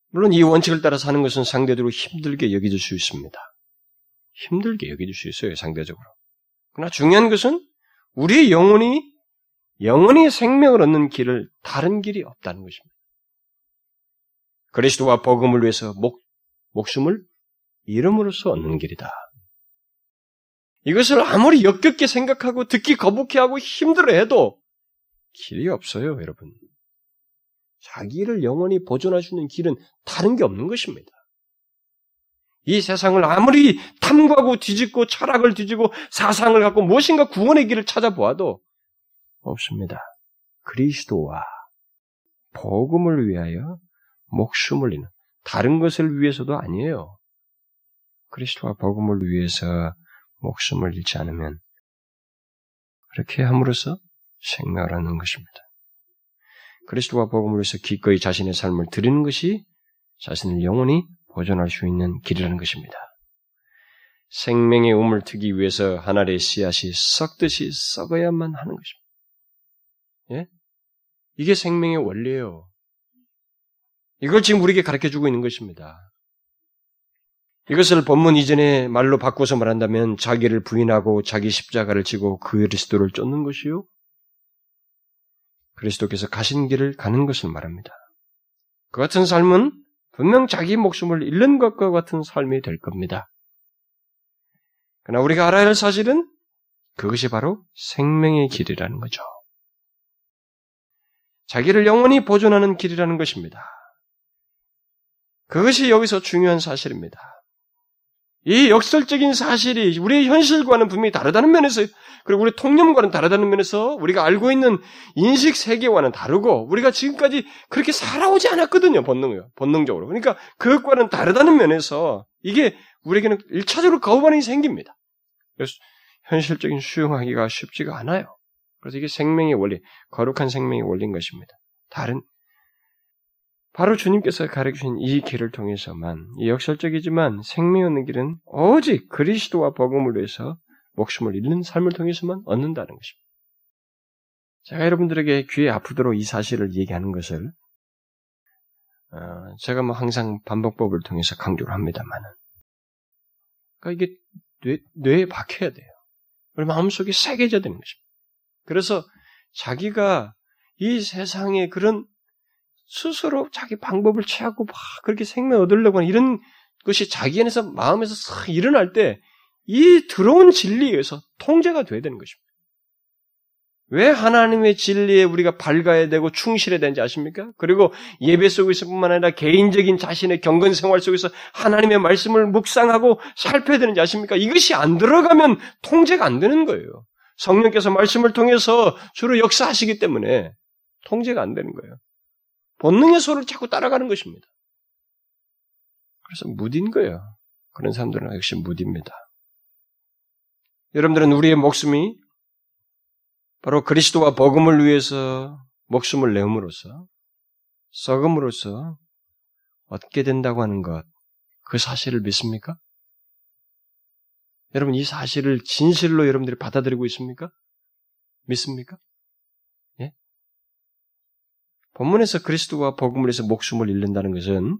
물론 이 원칙을 따라 사는 것은 상대적으로 힘들게 여겨질 수 있습니다. 힘들게 여겨질 수 있어요, 상대적으로. 그러나 중요한 것은 우리의 영혼이 영원히 생명을 얻는 길을 다른 길이 없다는 것입니다. 그리스도와 복음을 위해서 목, 목숨을 이름으로써 얻는 길이다. 이것을 아무리 역겹게 생각하고 듣기 거북해하고 힘들어해도 길이 없어요, 여러분. 자기를 영원히 있는 길은 다른 게 없는 것입니다. 이 세상을 아무리 탐구하고 뒤집고 철학을 뒤지고 사상을 갖고 무엇인가 구원의 길을 찾아보아도 없습니다. 그리스도와 복음을 위하여 목숨을 잃는 다른 것을 위해서도 아니에요. 그리스도와 복음을 위해서 목숨을 잃지 않으면 그렇게 함으로써 생명을 얻는 것입니다. 그리스도와 복음을 위해서 기꺼이 자신의 삶을 드리는 것이 자신을 영원히 보존할 수 있는 길이라는 것입니다. 생명의 우물 트기 위해서 하나의 씨앗이 썩듯이 썩어야만 하는 것입니다. 예? 이게 생명의 원리예요. 이걸 지금 우리에게 가르쳐 주고 있는 것입니다. 이것을 본문 이전에 말로 바꿔서 말한다면 자기를 부인하고 자기 십자가를 지고 그리스도를 쫓는 것이요. 그리스도께서 가신 길을 가는 것을 말합니다. 그 같은 삶은 분명 자기 목숨을 잃는 것과 같은 삶이 될 겁니다. 그러나 우리가 알아야 할 사실은 그것이 바로 생명의 길이라는 거죠. 자기를 영원히 보존하는 길이라는 것입니다. 그것이 여기서 중요한 사실입니다. 이 역설적인 사실이 우리의 현실과는 분명히 다르다는 면에서 그리고 우리 통념과는 다르다는 면에서 우리가 알고 있는 인식 세계와는 다르고 우리가 지금까지 그렇게 살아오지 않았거든요 본능요 본능적으로 그러니까 그것과는 다르다는 면에서 이게 우리에게는 일차적으로 거부반응이 생깁니다. 그래서 현실적인 수용하기가 쉽지가 않아요. 그래서 이게 생명의 원리, 거룩한 생명의 원리인 것입니다. 다른 바로 주님께서 가르치신 이 길을 통해서만 이 역설적이지만 생명 얻는 길은 오직 그리스도와 복음을 위해서 목숨을 잃는 삶을 통해서만 얻는다는 것입니다. 제가 여러분들에게 귀에 아프도록 이 사실을 얘기하는 것을 어, 제가 뭐 항상 반복법을 통해서 강조를 합니다만은 그러니까 이게 뇌, 뇌에 박혀야 돼요. 우리 마음속에 새겨져야 되는 것입니다. 그래서 자기가 이 세상에 그런 스스로 자기 방법을 취하고 막 그렇게 생명 얻으려고 하는 이런 것이 자기 안에서 마음에서 싹 일어날 때 이 들어온 진리에 의해서 통제가 돼야 되는 것입니다. 왜 하나님의 진리에 우리가 밝아야 되고 충실해야 되는지 아십니까? 그리고 예배 속에서뿐만 아니라 개인적인 자신의 경건 생활 속에서 하나님의 말씀을 묵상하고 살펴야 되는지 아십니까? 이것이 안 들어가면 통제가 안 되는 거예요. 성령께서 말씀을 통해서 주로 역사하시기 때문에 통제가 안 되는 거예요. 본능의 소를 자꾸 따라가는 것입니다. 그래서 무딘 거예요. 그런 사람들은 역시 무디입니다. 여러분들은 우리의 목숨이 바로 그리스도와 복음을 위해서 목숨을 내음으로써 썩음으로써 얻게 된다고 하는 것, 그 사실을 믿습니까? 여러분 이 사실을 진실로 여러분들이 받아들이고 있습니까? 믿습니까? 본문에서 그리스도와 복음을 해서 목숨을 잃는다는 것은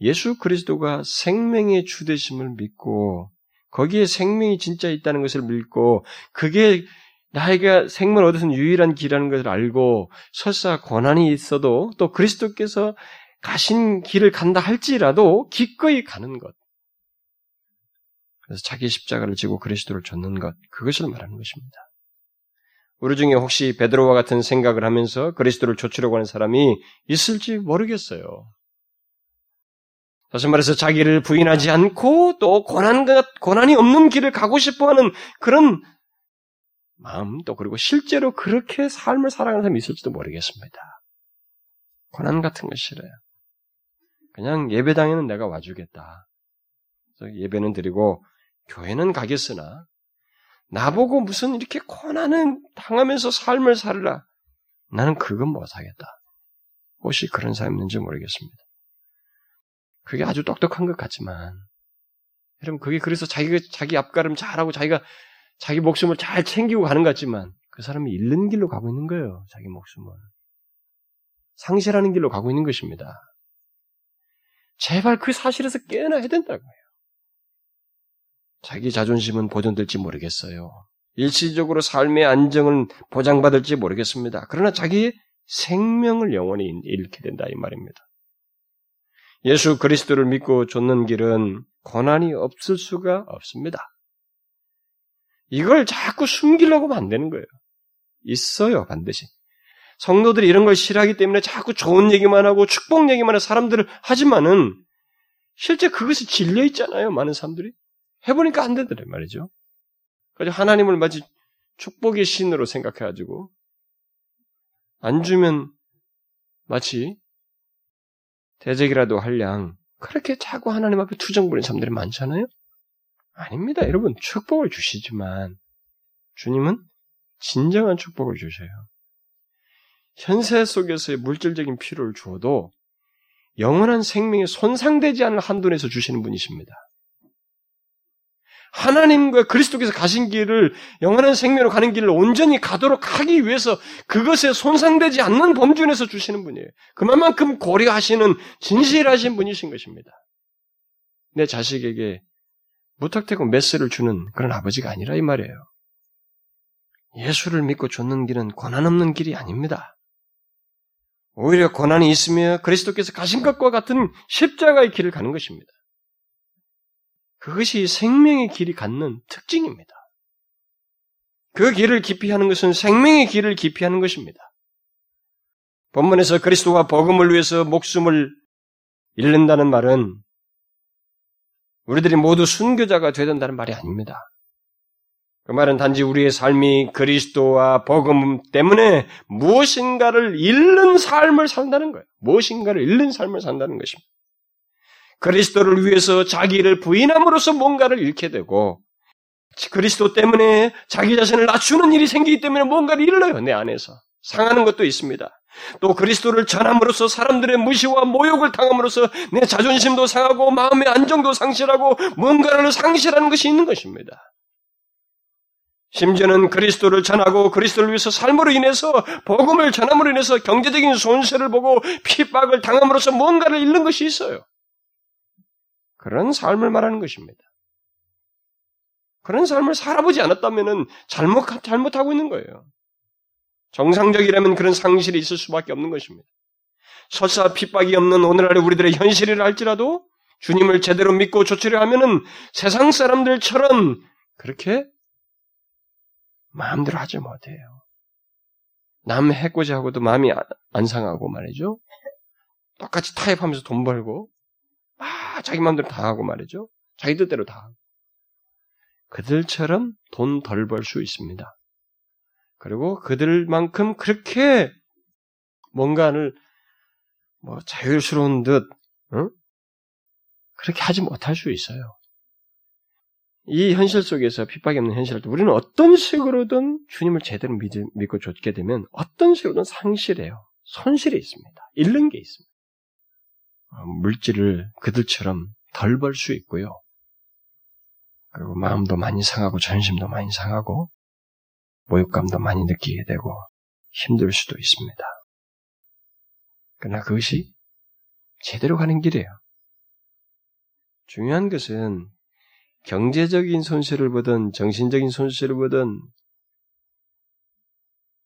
예수 그리스도가 생명의 주되심을 믿고 거기에 생명이 진짜 있다는 것을 믿고 그게 나에게 생명을 얻어서 유일한 길이라는 것을 알고 설사 고난이 있어도 또 그리스도께서 가신 길을 간다 할지라도 기꺼이 가는 것. 그래서 자기 십자가를 지고 그리스도를 줬는 것, 그것을 말하는 것입니다. 우리 중에 혹시 베드로와 같은 생각을 하면서 그리스도를 좇으려고 하는 사람이 있을지 모르겠어요. 다시 말해서 자기를 부인하지 않고 또 고난, 고난이 없는 길을 가고 싶어 하는 그런 마음 또 그리고 실제로 그렇게 삶을 살아가는 사람이 있을지도 모르겠습니다. 고난 같은 거 싫어요. 그냥 예배당에는 내가 와주겠다. 예배는 드리고 교회는 가겠으나 나보고 무슨 이렇게 고난을 당하면서 삶을 살라. 나는 그건 못하겠다. 혹시 그런 사람이 있는지 모르겠습니다. 그게 아주 똑똑한 것 같지만, 여러분, 그게 그래서 자기가, 자기 앞가름 잘하고 자기가 자기 목숨을 잘 챙기고 가는 것 같지만, 그 사람이 잃는 길로 가고 있는 거예요. 자기 목숨을. 상실하는 길로 가고 있는 것입니다. 제발 그 사실에서 깨어나야 된다고요. 자기 자존심은 보존될지 모르겠어요. 일시적으로 삶의 안정을 보장받을지 모르겠습니다. 그러나 자기의 생명을 영원히 잃게 된다 이 말입니다. 예수 그리스도를 믿고 쫓는 길은 고난이 없을 수가 없습니다. 이걸 자꾸 숨기려고 하면 안 되는 거예요. 있어요, 반드시. 성도들이 이런 걸 싫어하기 때문에 자꾸 좋은 얘기만 하고 축복 얘기만 하는 사람들을 하지만은 실제 그것이 질려 있잖아요, 많은 사람들이. 해보니까 안 되더래 말이죠. 그래서 하나님을 마치 축복의 신으로 생각해가지고 안 주면 마치 대적이라도 할 양 그렇게 자꾸 하나님 앞에 투정 부리는 사람들이 많잖아요. 아닙니다, 여러분 축복을 주시지만 주님은 진정한 축복을 주셔요. 현세 속에서의 물질적인 필요를 주어도 영원한 생명이 손상되지 않을 한도 내에서 주시는 분이십니다. 하나님과 그리스도께서 가신 길을 영원한 생명으로 가는 길을 온전히 가도록 하기 위해서 그것에 손상되지 않는 범준에서 주시는 분이에요. 그만큼 고려하시는 진실하신 분이신 것입니다. 내 자식에게 무턱대고 메스를 주는 그런 아버지가 아니라 이 말이에요. 예수를 믿고 줬는 길은 고난 없는 길이 아닙니다. 오히려 고난이 있으며 그리스도께서 가신 것과 같은 십자가의 길을 가는 것입니다. 그것이 생명의 길이 갖는 특징입니다. 그 길을 깊이 하는 것은 생명의 길을 깊이 하는 것입니다. 본문에서 그리스도와 복음을 위해서 목숨을 잃는다는 말은 우리들이 모두 순교자가 되야 된다는 말이 아닙니다. 그 말은 단지 우리의 삶이 그리스도와 복음 때문에 무엇인가를 잃는 삶을 산다는 거예요. 무엇인가를 잃는 삶을 산다는 것입니다. 그리스도를 위해서 자기를 부인함으로써 뭔가를 잃게 되고 그리스도 때문에 자기 자신을 낮추는 일이 생기기 때문에 뭔가를 잃어요 내 안에서 상하는 것도 있습니다. 또 그리스도를 전함으로써 사람들의 무시와 모욕을 당함으로써 내 자존심도 상하고 마음의 안정도 상실하고 뭔가를 상실하는 것이 있는 것입니다. 심지어는 그리스도를 전하고 그리스도를 위해서 삶으로 인해서 복음을 전함으로 인해서 경제적인 손실을 보고 핍박을 당함으로써 뭔가를 잃는 것이 있어요. 그런 삶을 말하는 것입니다. 그런 삶을 살아보지 않았다면 잘못, 잘못하고 있는 거예요. 정상적이라면 그런 상실이 있을 수밖에 없는 것입니다. 설사 핍박이 없는 오늘날의 우리들의 현실이라 할지라도 주님을 제대로 믿고 조치려 하면은 세상 사람들처럼 그렇게 마음대로 하지 못해요. 남 해코지 하고도 마음이 안 상하고 말이죠. 똑같이 타협하면서 돈 벌고 막 자기 마음대로 다 하고 말이죠. 자기 뜻대로 다 하고. 그들처럼 돈 덜 벌 수 있습니다. 그리고 그들만큼 그렇게 뭔가를 뭐 자유스러운 듯 응? 그렇게 하지 못할 수 있어요. 이 현실 속에서 핍박이 없는 현실을 우리는 어떤 식으로든 주님을 제대로 믿고 줬게 되면 어떤 식으로든 상실해요. 손실이 있습니다. 잃는 게 있습니다. 어, 물질을 그들처럼 덜 벌 수 있고요. 그리고 마음도 많이 상하고 전심도 많이 상하고 모욕감도 많이 느끼게 되고 힘들 수도 있습니다. 그러나 그것이 제대로 가는 길이에요. 중요한 것은 경제적인 손실을 보든 정신적인 손실을 보든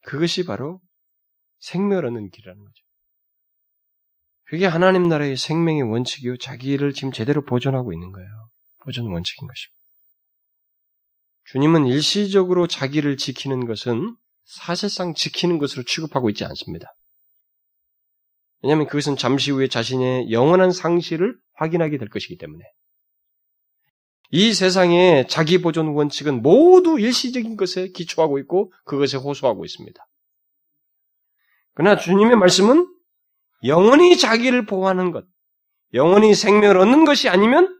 그것이 바로 얻는 길이라는 거죠. 그게 하나님 나라의 생명의 원칙이요. 자기를 지금 제대로 보존하고 있는 거예요. 보존 원칙인 것입니다. 주님은 일시적으로 자기를 지키는 것은 사실상 지키는 것으로 취급하고 있지 않습니다. 왜냐하면 그것은 잠시 후에 자신의 영원한 상실을 확인하게 될 것이기 때문에. 이 세상의 자기 보존 원칙은 모두 일시적인 것에 기초하고 있고 그것에 호소하고 있습니다. 그러나 주님의 말씀은 영원히 자기를 보호하는 것, 영원히 생명을 얻는 것이 아니면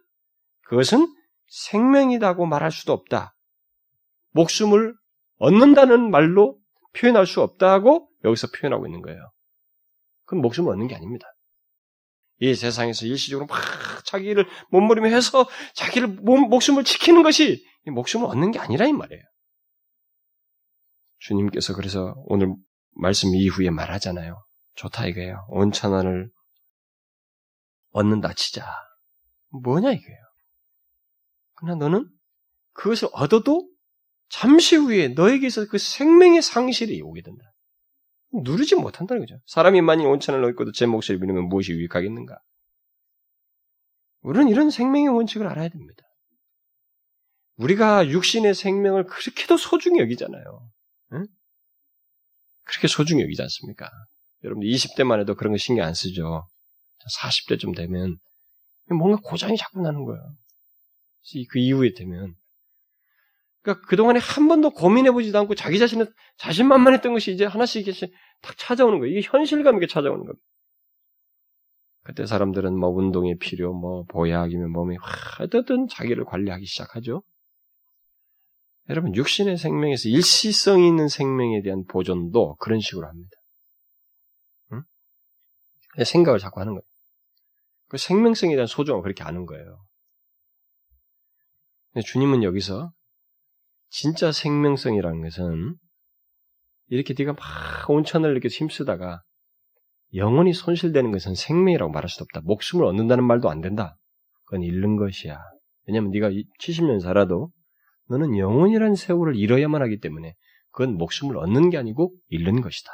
그것은 생명이라고 말할 수도 없다. 목숨을 얻는다는 말로 표현할 수 없다고 여기서 표현하고 있는 거예요. 그건 목숨을 얻는 게 아닙니다. 이 세상에서 일시적으로 막 자기를 몸부림에 해서 자기를 몸, 목숨을 지키는 것이 목숨을 얻는 게 아니라 이 말이에요. 주님께서 그래서 오늘 말씀 이후에 말하잖아요. 좋다 이거예요. 온천한을 얻는다 치자. 뭐냐 이거예요. 그러나 너는 그것을 얻어도 잠시 후에 너에게서 그 생명의 상실이 오게 된다. 누르지 못한다는 거죠. 사람이 만일 온천을 얻고도 제 몫을 믿으면 무엇이 유익하겠는가? 우리는 이런 생명의 원칙을 알아야 됩니다. 우리가 육신의 생명을 그렇게도 소중히 여기잖아요. 응? 그렇게 소중히 여기지 않습니까? 여러분 20대만 해도 그런 거 신경 안 쓰죠. 40대쯤 되면 뭔가 고장이 자꾸 나는 거예요. 그 이후에 되면 그러니까 그동안에 한 번도 고민해보지도 않고 자기 자신은 자신만만했던 것이 이제 하나씩 이렇게 딱 찾아오는 거예요. 이게 현실감 있게 찾아오는 겁니다. 그때 사람들은 뭐 운동의 필요, 뭐 보약이면 몸이 화, 어떤 자기를 관리하기 시작하죠. 여러분, 육신의 생명에서 일시성 있는 생명에 대한 보존도 그런 식으로 합니다. 응? 생각을 자꾸 하는 거예요. 그 생명성에 대한 소중함을 그렇게 아는 거예요. 주님은 여기서 진짜 생명성이라는 것은 이렇게 네가 막 온천을 이렇게 힘쓰다가 영원히 손실되는 것은 생명이라고 말할 수 없다. 목숨을 얻는다는 말도 안 된다. 그건 잃는 것이야. 왜냐하면 네가 70년 살아도 너는 영원이라는 세월을 잃어야만 하기 때문에 그건 목숨을 얻는 게 아니고 잃는 것이다.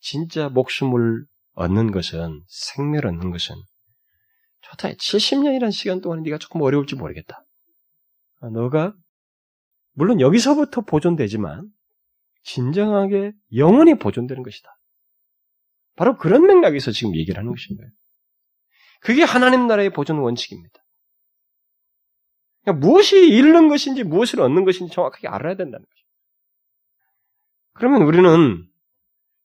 진짜 목숨을 얻는 것은 생명을 얻는 것은 좋다. 70년이라는 시간 동안 네가 조금 어려울지 모르겠다. 아, 너가 물론 여기서부터 보존되지만 진정하게 영원히 보존되는 것이다. 바로 그런 맥락에서 지금 얘기를 하는 것인 거예요. 그게 하나님 나라의 보존 원칙입니다. 그러니까 무엇이 잃는 것인지 무엇을 얻는 것인지 정확하게 알아야 된다는 거죠. 그러면 우리는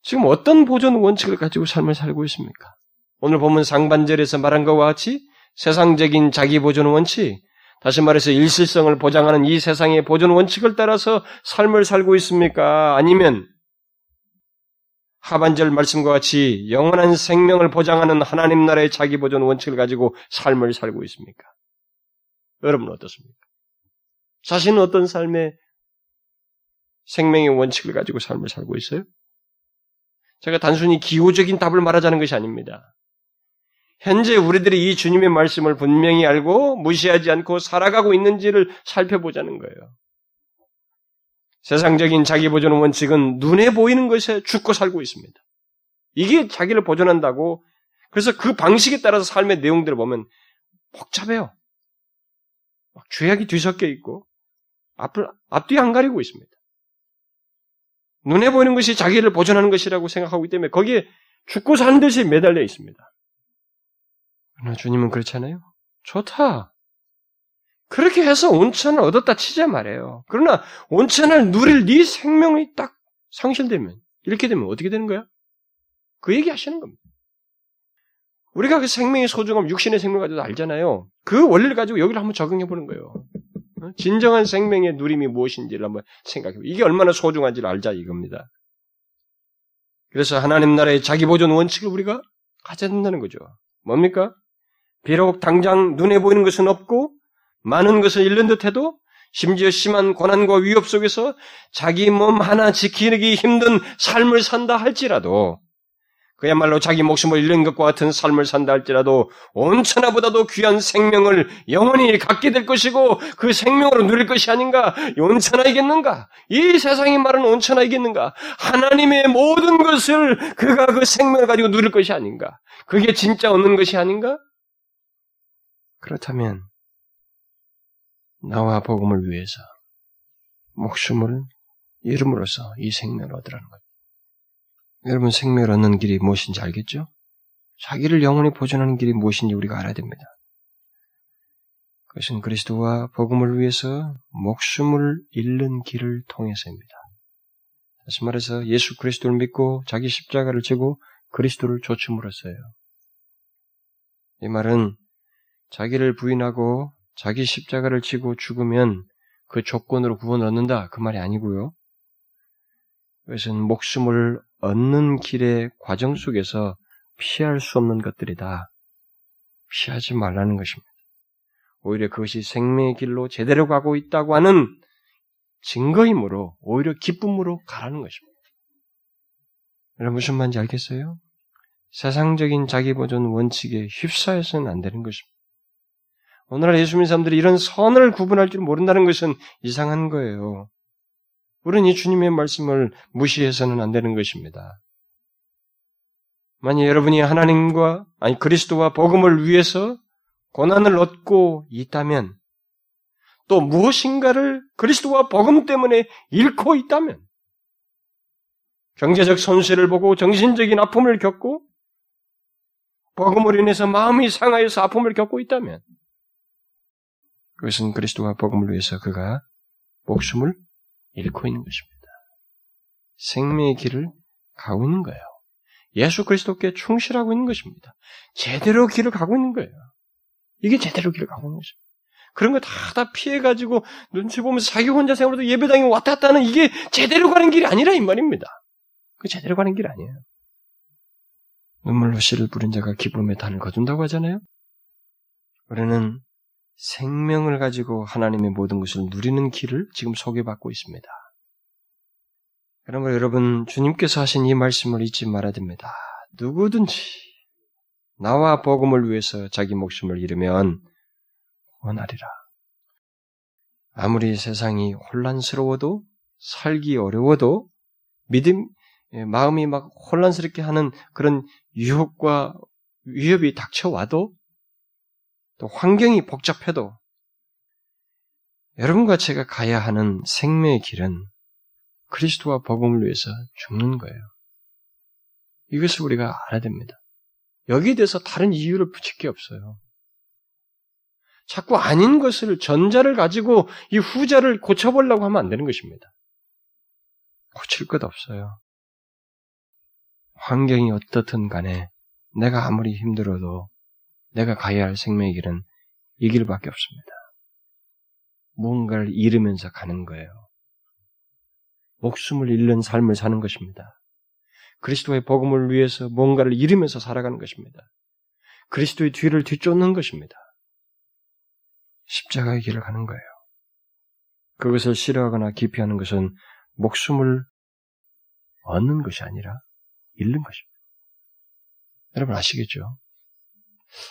지금 어떤 보존 원칙을 가지고 삶을 살고 있습니까? 오늘 보면 상반절에서 말한 것과 같이 세상적인 자기 보존 원칙, 다시 말해서 일실성을 보장하는 이 세상의 보존 원칙을 따라서 삶을 살고 있습니까? 아니면 하반절 말씀과 같이 영원한 생명을 보장하는 하나님 나라의 자기 보존 원칙을 가지고 삶을 살고 있습니까? 여러분 어떻습니까? 자신은 어떤 삶의 생명의 원칙을 가지고 삶을 살고 있어요? 제가 단순히 기호적인 답을 말하자는 것이 아닙니다. 현재 우리들이 이 주님의 말씀을 분명히 알고 무시하지 않고 살아가고 있는지를 살펴보자는 거예요. 세상적인 자기 보존 원칙은 눈에 보이는 것에 죽고 살고 있습니다. 이게 자기를 보존한다고 그래서 그 방식에 따라서 삶의 내용들을 보면 복잡해요. 막 죄악이 뒤섞여 있고 앞을 앞뒤 안 가리고 있습니다. 눈에 보이는 것이 자기를 보존하는 것이라고 생각하기 때문에 거기에 죽고 사는 듯이 매달려 있습니다. 그러나 주님은 그렇잖아요. 좋다. 그렇게 해서 온천을 얻었다 치자 말이에요. 그러나 온천을 누릴 네 생명이 딱 상실되면 이렇게 되면 어떻게 되는 거야? 그 얘기 하시는 겁니다. 우리가 그 생명의 소중함, 육신의 생명 가지고 알잖아요. 그 원리를 가지고 여기를 한번 적용해 보는 거예요. 어? 진정한 생명의 누림이 무엇인지를 한번 생각해 보 이게 얼마나 소중한지를 알자 이겁니다. 그래서 하나님 나라의 자기 보존 원칙을 우리가 가져야 된다는 거죠. 뭡니까? 비록 당장 눈에 보이는 것은 없고 많은 것을 잃는 듯해도 심지어 심한 고난과 위협 속에서 자기 몸 하나 지키기 힘든 삶을 산다 할지라도 그야말로 자기 목숨을 잃는 것과 같은 삶을 산다 할지라도 온천하보다도 귀한 생명을 영원히 갖게 될 것이고 그 생명으로 누릴 것이 아닌가? 온천하이겠는가? 이 세상이 말하는 온천하이겠는가? 하나님의 모든 것을 그가 그 생명을 가지고 누릴 것이 아닌가? 그게 진짜 얻는 것이 아닌가? 그렇다면 나와 복음을 위해서 목숨을 이름으로써 이 생명을 얻으라는 것. 여러분 생명을 얻는 길이 무엇인지 알겠죠? 자기를 영원히 보존하는 길이 무엇인지 우리가 알아야 됩니다. 그것은 그리스도와 복음을 위해서 목숨을 잃는 길을 통해서입니다. 다시 말해서 예수 그리스도를 믿고 자기 십자가를 지고 그리스도를 조춤으로써요. 이 말은 자기를 부인하고 자기 십자가를 지고 죽으면 그 조건으로 구원을 얻는다 그 말이 아니고요. 그것은 목숨을 얻는 길의 과정 속에서 피할 수 없는 것들이다. 피하지 말라는 것입니다. 오히려 그것이 생명의 길로 제대로 가고 있다고 하는 증거이므로 오히려 기쁨으로 가라는 것입니다. 여러분 무슨 말인지 알겠어요? 세상적인 자기보존 원칙에 휩싸여서는 안 되는 것입니다. 오늘날 예수 믿는 사람들이 이런 선을 구분할 줄 모른다는 것은 이상한 거예요. 우리는 이 주님의 말씀을 무시해서는 안 되는 것입니다. 만약 여러분이 하나님과 아니 그리스도와 복음을 위해서 고난을 얻고 있다면 또 무엇인가를 그리스도와 복음 때문에 잃고 있다면 경제적 손실을 보고 정신적인 아픔을 겪고 복음으로 인해서 마음이 상하여서 아픔을 겪고 있다면 그것은 그리스도와 복음을 위해서 그가 목숨을 잃고 있는 것입니다. 생명의 길을 가고 있는 거예요. 예수 그리스도께 충실하고 있는 것입니다. 제대로 길을 가고 있는 거예요. 이게 제대로 길을 가고 있는 것입니다. 그런 거 다 다 피해가지고 눈치 보면서 자기 혼자 생활도 예배당에 왔다 갔다 하는 이게 제대로 가는 길이 아니라 이 말입니다. 그 제대로 가는 길 아니에요. 눈물로 씨를 부린 자가 기쁨의 단을 거둔다고 하잖아요. 우리는 생명을 가지고 하나님의 모든 것을 누리는 길을 지금 소개받고 있습니다. 그러므로 여러분, 주님께서 하신 이 말씀을 잊지 말아야 됩니다. 누구든지 나와 복음을 위해서 자기 목숨을 잃으면 원하리라. 아무리 세상이 혼란스러워도 살기 어려워도 믿음 예, 마음이 막 혼란스럽게 하는 그런 유혹과 위협이 닥쳐와도 또 환경이 복잡해도 여러분과 제가 가야 하는 생명의 길은 그리스도와 복음을 위해서 죽는 거예요. 이것을 우리가 알아야 됩니다. 여기에 대해서 다른 이유를 붙일 게 없어요. 자꾸 아닌 것을 전자를 가지고 이 후자를 고쳐보려고 하면 안 되는 것입니다. 고칠 것 없어요. 환경이 어떻든 간에 내가 아무리 힘들어도 내가 가야 할 생명의 길은 이 길밖에 없습니다. 무언가를 잃으면서 가는 거예요. 목숨을 잃는 삶을 사는 것입니다. 그리스도의 복음을 위해서 뭔가를 잃으면서 살아가는 것입니다. 그리스도의 뒤를 뒤쫓는 것입니다. 십자가의 길을 가는 거예요. 그것을 싫어하거나 기피하는 것은 목숨을 얻는 것이 아니라 잃는 것입니다. 여러분 아시겠죠?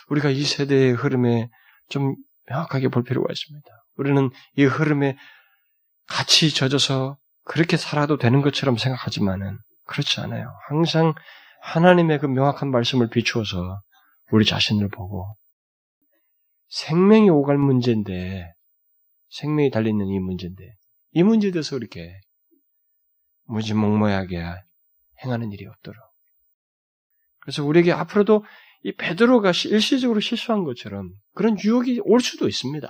우리가 이 세대의 흐름에 좀 명확하게 볼 필요가 있습니다. 우리는 이 흐름에 같이 젖어서 그렇게 살아도 되는 것처럼 생각하지만은 그렇지 않아요. 항상 하나님의 그 명확한 말씀을 비추어서 우리 자신을 보고 생명이 오갈 문제인데 생명이 달려있는 이 문제인데 이 문제에 대해서 이렇게 무지몽모하게 행하는 일이 없도록 그래서 우리에게 앞으로도 이 베드로가 일시적으로 실수한 것처럼 그런 유혹이 올 수도 있습니다.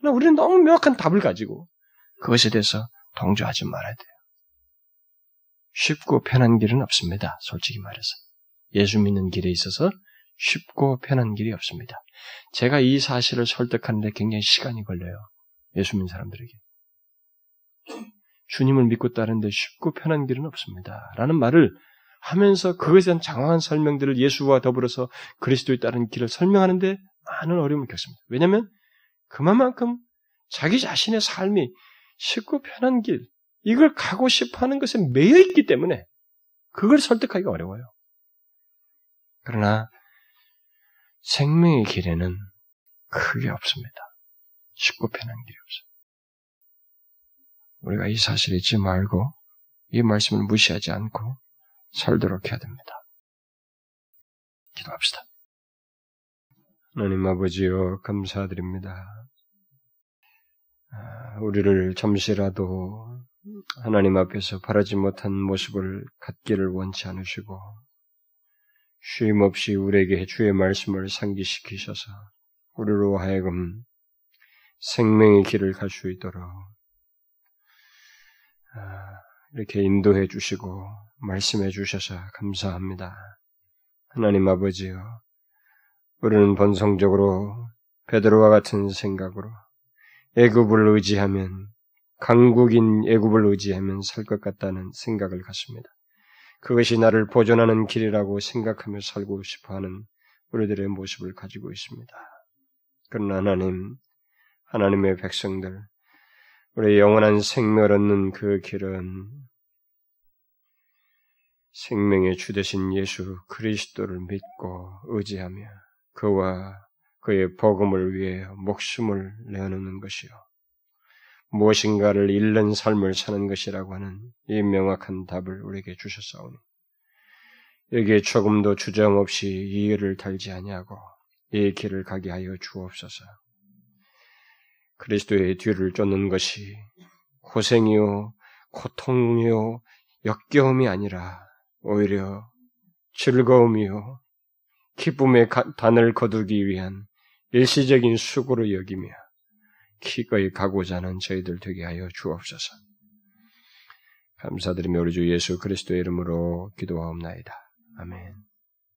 그러나 우리는 너무 명확한 답을 가지고 그것에 대해서 동조하지 말아야 돼요. 쉽고 편한 길은 없습니다. 솔직히 말해서. 예수 믿는 길에 있어서 쉽고 편한 길이 없습니다. 제가 이 사실을 설득하는데 굉장히 시간이 걸려요. 예수 믿는 사람들에게. 주님을 믿고 따르는데 쉽고 편한 길은 없습니다. 라는 말을 하면서 그것에 대한 장황한 설명들을 예수와 더불어서 그리스도에 따른 길을 설명하는데 많은 어려움을 겪습니다. 왜냐하면 그만큼 자기 자신의 삶이 쉽고 편한 길, 이걸 가고 싶어 하는 것에 매여 있기 때문에 그걸 설득하기가 어려워요. 그러나 생명의 길에는 크게 없습니다. 쉽고 편한 길이 없어요. 우리가 이 사실을 잊지 말고 이 말씀을 무시하지 않고 살도록 해야 됩니다. 기도합시다. 하나님 아버지여 감사드립니다. 아, 우리를 잠시라도 하나님 앞에서 바라지 못한 모습을 갖기를 원치 않으시고 쉼 없이 우리에게 주의 말씀을 상기시키셔서 우리로 하여금 생명의 길을 갈 수 있도록 아, 이렇게 인도해 주시고 말씀해 주셔서 감사합니다. 하나님 아버지요. 우리는 본성적으로 베드로와 같은 생각으로 애굽을 의지하면 강국인 애굽을 의지하면 살 것 같다는 생각을 갖습니다. 그것이 나를 보존하는 길이라고 생각하며 살고 싶어하는 우리들의 모습을 가지고 있습니다. 그러나 하나님, 하나님의 백성들, 우리 영원한 생명을 얻는 그 길은 생명의 주 되신 예수 그리스도를 믿고 의지하며 그와 그의 복음을 위해 목숨을 내어놓는 것이요. 무엇인가를 잃는 삶을 사는 것이라고 하는 이 명확한 답을 우리에게 주셨사오니 여기에 조금도 주정 없이 이 일을 달지 아니하고 이 길을 가게 하여 주옵소서. 그리스도의 뒤를 쫓는 것이 고생이요, 고통이요, 역겨움이 아니라 오히려 즐거움이요, 기쁨의 단을 거두기 위한 일시적인 수고로 여기며 기꺼이 가고자 하는 저희들 되게 하여 주옵소서. 감사드리며 우리 주 예수 그리스도의 이름으로 기도하옵나이다. 아멘.